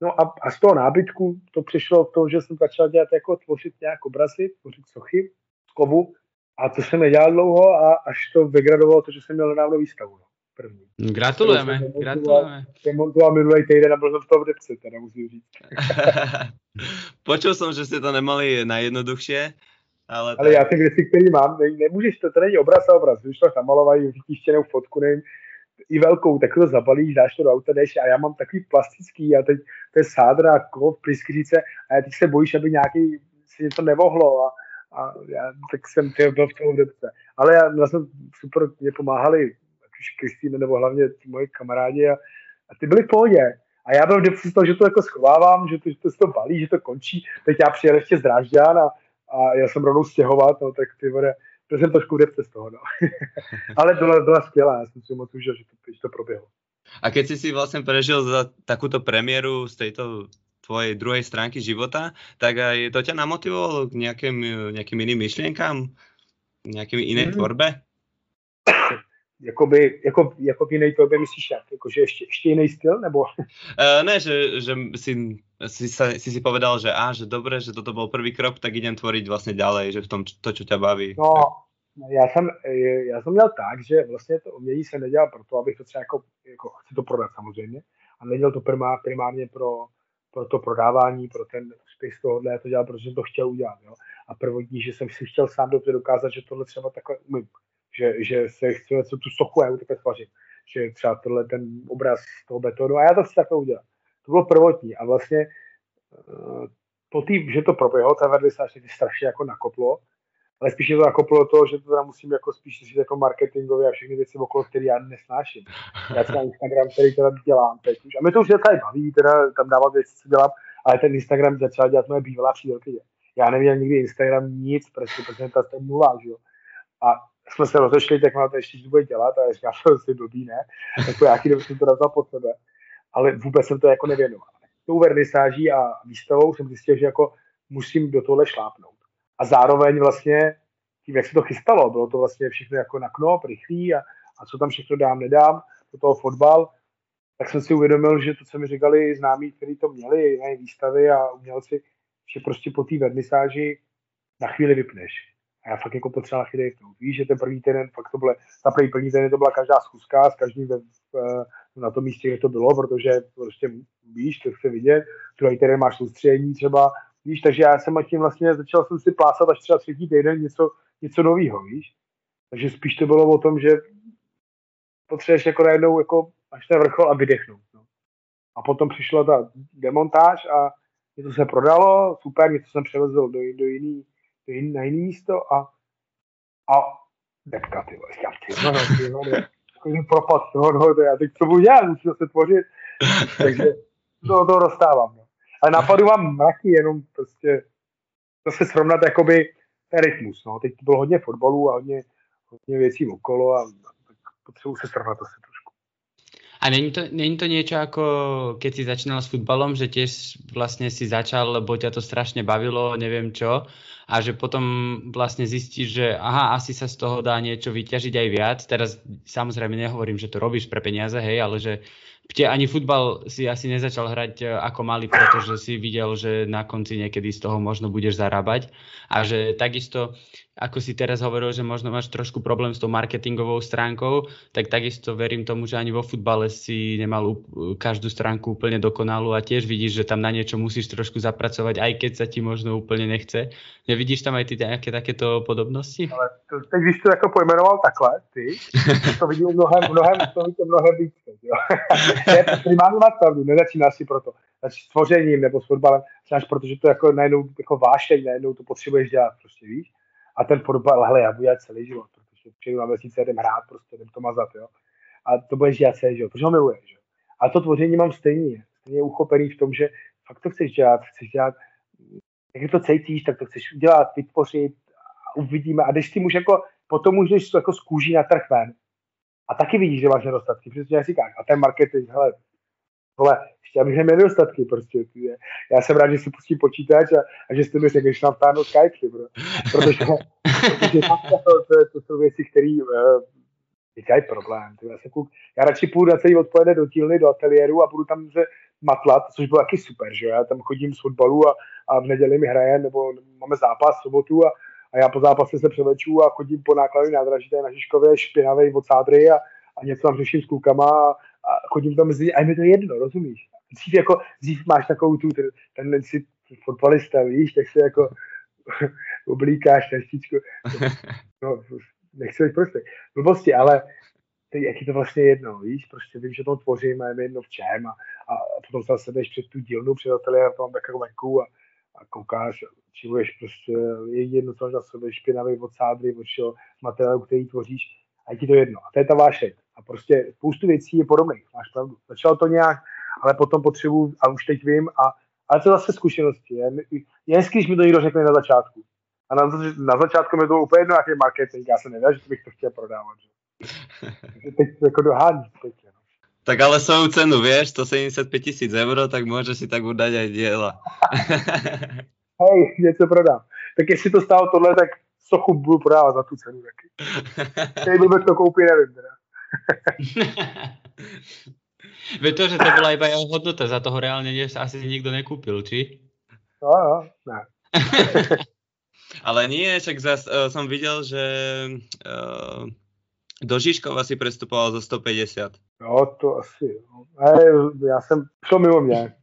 Speaker 1: No a, a z toho nábytku to přišlo v tom, že jsem začal dělat jako tvořit nějak obrazy, tvořit sochy z kovu a to jsem nedělal dlouho a až to vygradovalo to, že jsem měl nedávno výstavu. No, první.
Speaker 2: Gratulujeme, gratulujeme.
Speaker 1: Jsem montoval minulý týden a byl jsem v tom depce, teda musím říct.
Speaker 3: Počul jsem, že jste to nemali najjednoduchšie, ale,
Speaker 1: ale já ty věci, které mám, ne, nemůžeš, to, to není obraz a obraz, když to namalovají vytištěnou fotku, nevím, i velkou, tak to zabalíš, dáš to do auta, jdeš a já mám takový plastický a teď to je sádra, kov, pryskyřice a teď se bojíš, aby nějaký si něco nemohlo a, a já, tak jsem ty, byl v tom depce. Ale já, já jsem super, mě pomáhali, ať už Kristýne nebo hlavně moji kamarádi a, a ty byli v pohodě. A já byl v toho, že to jako schovávám, že to, že to se to balí, že to končí. Teď já přijel ještě z Drážďan a, a já jsem rovnou stěhovat, no, tak ty vode, to jsem trošku depce z toho, no. Ale byla, byla skvělá, já jsem si moc užil, že to, že to proběhlo.
Speaker 3: A keď si si vlastne prežil za takúto premiéru z tejto tvojej druhej stránky života, tak aj to ťa namotivovalo k nejakým, nejakým iným myšlienkám, nejakým inej mm. tvorbe?
Speaker 1: Jakoby, jako, jako v jiné tvorbě myslíš jak? Jako, že ještě, ještě jiný styl, nebo?
Speaker 3: Uh, ne, že, že si, si, sa, si si povedal, že á, že dobre, že toto bol prvý krok, tak idem tvoriť vlastně ďalej, že v tom to, čo ťa baví.
Speaker 1: No, já jsem, já jsem měl tak, že vlastně to umění se nedělal proto, abych to třeba jako, jako chci to prodat samozřejmě, a nedělal to primár, primárně pro, pro to prodávání, pro ten úspěch z tohohle, já to dělal, protože jsem to chtěl udělat. Jo? A prvotní, že jsem si chtěl sám dobře dokázat, že tohle třeba takhle umím že, že se chci něco tu sochu já takhle tvařit, že třeba tohle ten obraz toho betonu a já to chci takhle udělat. To bylo prvotní a vlastně eh, po tý, že to proběhlo, ta verlisáž se strašně jako nakoplo, ale spíš je to nakoplo to, že to teda musím jako spíš říct jako marketingově a všechny věci okolo, které já nesnáším. Já třeba Instagram, který teda dělám teď už. A mě to už tady baví, teda tam dávat věci, co dělám, ale ten Instagram začal dělat moje bývalá přítelkyně. Já neměl nikdy Instagram nic, prostě, protože ta je nula, že jo. A jsme se rozešli, tak má to ještě bude dělat a já jsem si blbý, ne? Tak po nějaký dobu jsem to nazval pod sebe, ale vůbec jsem to jako nevěnoval. Tou vernisáží a výstavou jsem zjistil, že jako musím do tohle šlápnout. A zároveň vlastně tím, jak se to chystalo, bylo to vlastně všechno jako na knop, rychlý a, a co tam všechno dám, nedám, do toho fotbal, tak jsem si uvědomil, že to, co mi říkali známí, kteří to měli, ne, výstavy a umělci, že prostě po té vernisáži na chvíli vypneš a já fakt jako potřeba chvíli vypnout. Víš, že ten první týden, fakt to bylo, ta první, týden to byla každá schůzka s každým ve, v, na tom místě, kde to bylo, protože prostě víš, to chce vidět, druhý týden máš soustředění třeba, víš, takže já jsem tím vlastně začal jsem si plásat až třeba třetí týden něco, něco nového, víš. Takže spíš to bylo o tom, že potřebuješ jako najednou jako až ten vrchol a vydechnout. No. A potom přišla ta demontáž a něco se prodalo, super, něco jsem převezl do, do jiný, na jiné místo a, a depka, ty vole, říkám, ty vole, ty vole, takový propad, no, no, to já teď co budu dělat, musím se tvořit, takže to, to dostávám, no. Ale nápadu mám mraky, jenom prostě zase srovnat jakoby ten rytmus, no, teď to bylo hodně fotbalu a hodně, hodně věcí okolo a potřebuji se srovnat asi trošku.
Speaker 2: A není to, není to niečo ako keď si začínal s futbalom, že tiež vlastne si začal, lebo ťa to strašne bavilo, neviem čo, a že potom vlastne zistíš, že aha, asi sa z toho dá niečo vyťažiť aj viac. Teraz samozrejme nehovorím, že to robíš pre peniaze, hej, ale že Te ani futbal si asi nezačal hrať e, ako malý, pretože si videl, že na konci niekedy z toho možno budeš zarábať a že takisto ako si teraz hovoril, že možno máš trošku problém s tou marketingovou stránkou, tak takisto verím tomu, že ani vo futbale si nemal každú stránku úplne dokonalú a tiež vidíš, že tam na niečo musíš trošku zapracovať, aj keď sa ti možno úplne nechce. Nevidíš tam aj ty nějaké takéto podobnosti?
Speaker 1: Ale to, teď, když to jako pojmenoval takhle, ty, to vidím mnohem, mnohem, to vidím mnohem víc. Jo. ne, primárně máš pravdu, nezačíná si proto. Začít s tvořením nebo s fotbalem, začínáš, protože to jako najednou jako vášeň, najednou to potřebuješ dělat, prostě víš. A ten fotbal, hele, já budu dělat celý život, protože přijdu na vesnice, jdem hrát, prostě jdem to mazat, jo. A to budeš dělat celý život, protože ho miluješ, jo. A to tvoření mám stejně, stejně uchopený v tom, že fakt to chceš dělat, chceš dělat jak to cítíš, tak to chceš udělat, vytvořit a uvidíme. A když ty můžeš jako, potom můžeš jako z kůží na trh ven. A taky vidíš, že máš nedostatky, přesně jak říkáš. A ten marketing, hele, vole, ještě abych neměl nedostatky prostě. Já jsem rád, že si pustím počítač a, a že jste mi řekl, že nám vtáhnout Skype, bro. Protože, protože to, to, to, jsou věci, které uh, říkají problém. Já, se kuk, já radši půjdu na celý odpoledne do dílny, do ateliéru a budu tam že matlat, což bylo taky super, že já tam chodím z fotbalu a, a v neděli mi hraje, nebo máme zápas v sobotu a, a já po zápase se převleču a chodím po nákladní nádraží tady na Žižkově špinavý od sádry a, a něco tam řeším s klukama a, a chodím tam mezi a je mi to jedno, rozumíš? Dřív, jako, dřív máš takovou tu tendenci fotbalista, víš, tak se jako oblíkáš trošičku. No, nechci být prostě blbosti, ale jak je to vlastně jedno, víš, prostě vím, že to tvořím a je mi jedno v čem a, a potom se zase jdeš před tu dílnu, před ateliér, tam takovou venku a, a koukáš, čivuješ prostě, je jedno, co na sebe, špinavý od sádry, od všeho, materiálu, který tvoříš a je ti to jedno. A to je ta vášeň. A prostě spoustu věcí je podobných, máš pravdu. Začalo to nějak, ale potom potřebuji, a už teď vím, a, ale to zase zkušenosti. Je, je hezký, když mi to někdo řekne na začátku. A na, na začátku mi to úplně jedno, jaký marketing, já se nedá, že bych to chtěl prodávat. Že? teď jako dohání. Teď, no.
Speaker 3: Tak ale svou cenu, vieš, 175 tisíc euro, tak můžeš si tak udať aj diela.
Speaker 1: Hej, něco prodám. Tak jestli to stálo tohle, tak sochu budu prodávat za tu cenu taky. Teď bych to koupit, nevím teda.
Speaker 2: Ve to, že to byla iba jeho hodnota, za toho reálně asi nikdo nekúpil, či?
Speaker 1: No, no, ne.
Speaker 3: Ale nie, však zas uh, som videl, že uh, do Žižkova si prestupoval za 150.
Speaker 1: No, to asi, jo. já jsem, šlo mimo mě.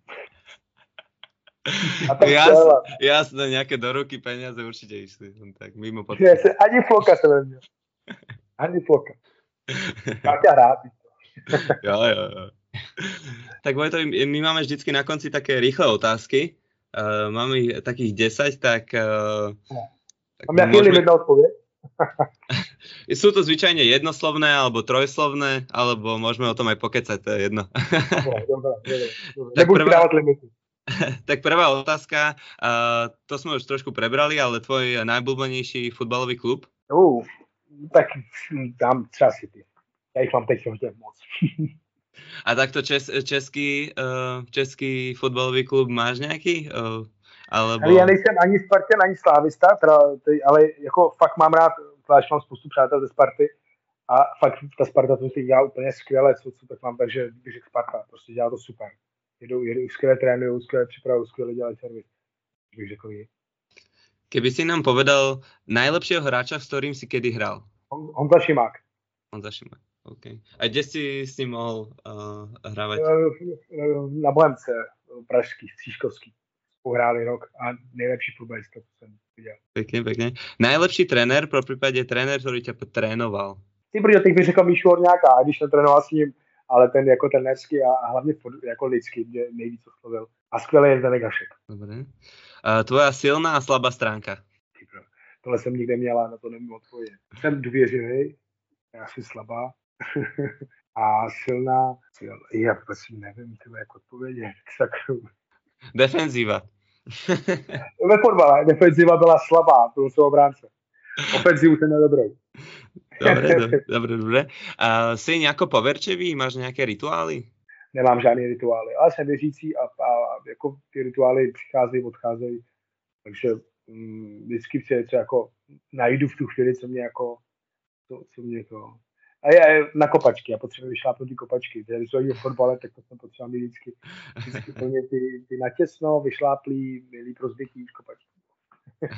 Speaker 3: Jas, jasné, nějaké do ruky peníze určitě išli. Tak mimo
Speaker 1: podpůr. Ani floka se neměl. Ani floka. Já rád.
Speaker 3: jo, jo, jo. Tak Vojto, my máme vždycky na konci také rýchle otázky. Uh, máme ich takých 10, tak... Uh,
Speaker 1: tak Mám limit na odpověď?
Speaker 3: Sú to zvyčajne jednoslovné alebo trojslovné, alebo môžeme o tom aj pokecať, to je jedno.
Speaker 1: Dobre, dobre, dobre. Tak prvá,
Speaker 3: tak prvá otázka, uh, to sme už trošku prebrali, ale tvoj najblúbenejší futbalový klub?
Speaker 1: Uh, tak tam třeba City. Ja ich mám teď hodně moc.
Speaker 3: A takto čes, český, uh, český fotbalový klub máš nějaký? Uh, alebo...
Speaker 1: Ale já nejsem ani Spartan, ani Slávista, teda, ale jako fakt mám rád, zvlášť mám spoustu přátel ze Sparty a fakt ta Sparta to si dělá úplně skvěle, co, co tak mám, takže bych řekl Sparta, prostě dělá to super. Jedou, jedou skvěle trénují, skvěle připravují, skvěle dělají servis. Bych řekl jí.
Speaker 3: Keby si nám povedal najlepšího hráča, s ktorým si kedy hral?
Speaker 1: Honza Šimák.
Speaker 3: Honza Šimák, OK. A kde si s ním mohl uh, hrávat?
Speaker 1: Na Bohemce, pražský, střížkovský pohráli rok a nejlepší fotbalista, co jsem viděl.
Speaker 3: Pěkně, pěkně. Nejlepší trenér, pro případě trenér, který tě trénoval?
Speaker 1: Ty, protože teď bych řekl Míšu Horňáka, když trénoval s ním, ale ten jako trenérsky a, a hlavně jako lidský mě nejvíc oslovil. A skvělý je Zdenek Hašek.
Speaker 3: Dobré. Uh, tvoja silná a slabá stránka?
Speaker 1: Tohle jsem nikde měla, na to nemůžu odpovědět. Jsem důvěřivý, já jsem slabá. a silná, já vůbec nevím, tyhle, jak odpovědět. Tak
Speaker 3: Defenzíva.
Speaker 1: Ve fotbale defenziva byla slabá, byl jsem obránce. Ofenzivu jsem měl dobrou.
Speaker 3: Dobre, dobre, dobre, dobre. A jsi nějako poverčivý? Máš nějaké rituály?
Speaker 1: Nemám žádné rituály, ale jsem věřící a, a jako ty rituály přicházejí, odcházejí. Takže mm, vždycky se třeba jako najdu v tu chvíli, co mě jako, co, co mě jako a je na kopačky, já potřebuji vyšlápnout ty kopačky. Když jsou v fotbale, tak to jsem potřeba mít vždycky, vždycky plně ty, ty natěsno, vyšláplý, milý rozbitý kopačky.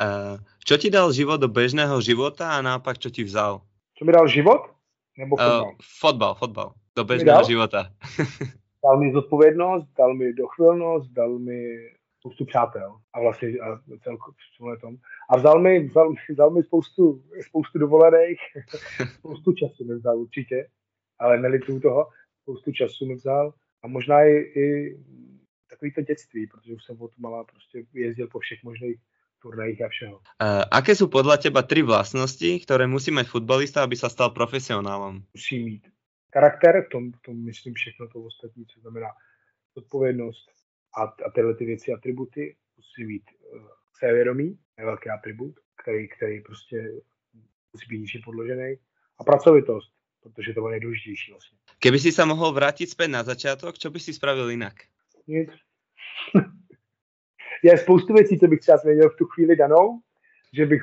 Speaker 3: uh, čo ti dal život do běžného života a naopak, čo ti vzal?
Speaker 1: Co mi dal život? Nebo
Speaker 3: fotbal? Uh, fotbal, fotbal. Do běžného života.
Speaker 1: dal mi zodpovědnost, dal mi dochvilnost, dal mi spoustu přátel a vlastně a celko, tom. A vzal mi, vzal, vzal mi spoustu, spoustu dovolených, spoustu času mi vzal určitě, ale nelituju toho, spoustu času mi vzal a možná i, i takový to dětství, protože už jsem od malá prostě jezdil po všech možných turnajích a všeho.
Speaker 3: Uh, aké jsou podle teba tři vlastnosti, které musí mít futbalista, aby se stal profesionálem?
Speaker 1: Musí mít charakter, v tom, v tom myslím všechno to ostatní, co znamená odpovědnost a, a tyhle ty věci, atributy, musí být uh, sevědomí, je velký atribut, který, který prostě musí být ničím podložený a pracovitost, protože to je nejdůležitější vlastně.
Speaker 3: Keby si se mohl vrátit zpět na začátek, co bys si spravil jinak?
Speaker 1: Nic. je spoustu věcí, co bych třeba změnil v tu chvíli danou, že bych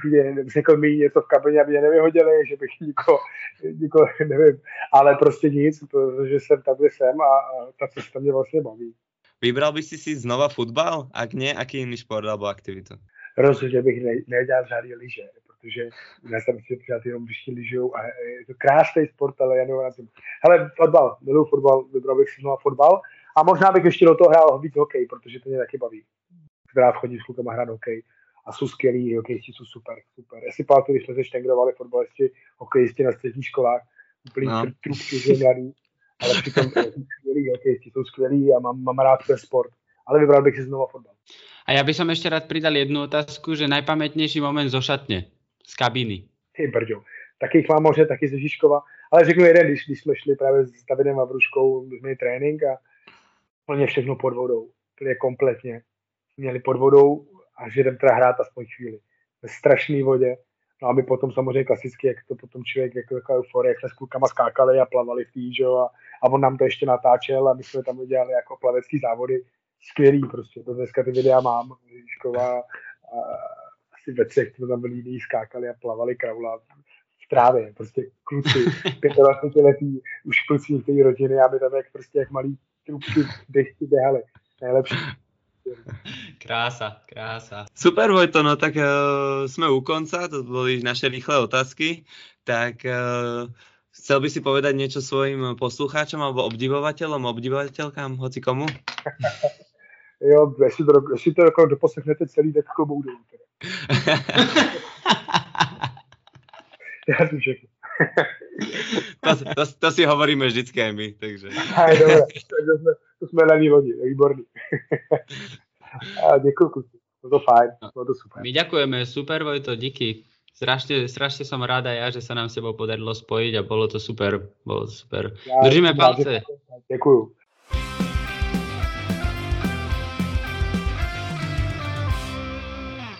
Speaker 1: řekl mi něco v kabině, aby mě nevyhodili, že bych nikoho, nikoho nevím, ale prostě nic, protože jsem takhle jsem a, a ta cesta mě vlastně baví.
Speaker 3: Vybral bys si znova fotbal? Ak ne, aký jiný sport nebo aktivitu?
Speaker 1: Rozhodně bych ne, nedělal žádný lyže, protože já jsem si přijat jenom všichni lyžou a je to krásný sport, ale já nevím na tím. Hele, fotbal, miluji fotbal, vybral bych si znova fotbal a možná bych ještě do toho hrál víc hokej, protože to mě taky baví rád chodím s klukama hrát hokej a jsou skvělí, hokejisti jsou super, super. Já si pamatuju, když jsme se štengrovali fotbalisti, hokejisti na středních školách, úplně no. trubky, že mladý, ale přitom skvělí hokejisti jsou skvělí a mám, mám rád ten sport. Ale vybral bych si znovu fotbal.
Speaker 2: A já bych som ještě rád přidal jednu otázku, že nejpamětnější moment zo šatně, z kabiny.
Speaker 1: Ty brďo, taky jich mám moře, taky ze Žižkova, ale řeknu jeden, když, když jsme šli právě s Davidem Vruškou, jsme trénink a plně všechno pod vodou, plně kompletně měli pod vodou a že jdem teda hrát aspoň chvíli. Ve strašné vodě. No a my potom samozřejmě klasicky, jak to potom člověk, jako taková euforie, jak jsme s klukama skákali a plavali v tý, a, a on nám to ještě natáčel a my jsme tam udělali jako plavecký závody. Skvělý prostě, to dneska ty videa mám, Ježíšková, a, asi ve třech jsme tam byli skákali a plavali kraula v trávě, prostě kluci, 25 letý, už kluci té rodiny a my tam jak prostě jak malí trubky dechty běhali. Nejlepší.
Speaker 2: Krása, krása.
Speaker 3: Super Vojto, no tak uh, jsme u konca, to byly naše rýchle otázky, tak uh, chcel by si povedať niečo svojim poslucháčom alebo obdivovateľom, obdivovateľkám, hoci komu?
Speaker 1: jo, jestli to, jestli to jako doposlechnete celý, tak klobou dolů. Já si všechno.
Speaker 3: to, to, to, si hovoríme vždycky my, takže.
Speaker 1: Aj, dobré, to jsme, to jsme na lodi, výborný. Děkuji, kluci. Bylo to fajn, bylo to super.
Speaker 2: My ďakujeme, super Vojto, díky. Strašne, strašne som ráda ja, že sa nám s tebou podarilo spojiť a bolo to super. Bolo to super. Držíme palce.
Speaker 1: Děkuju.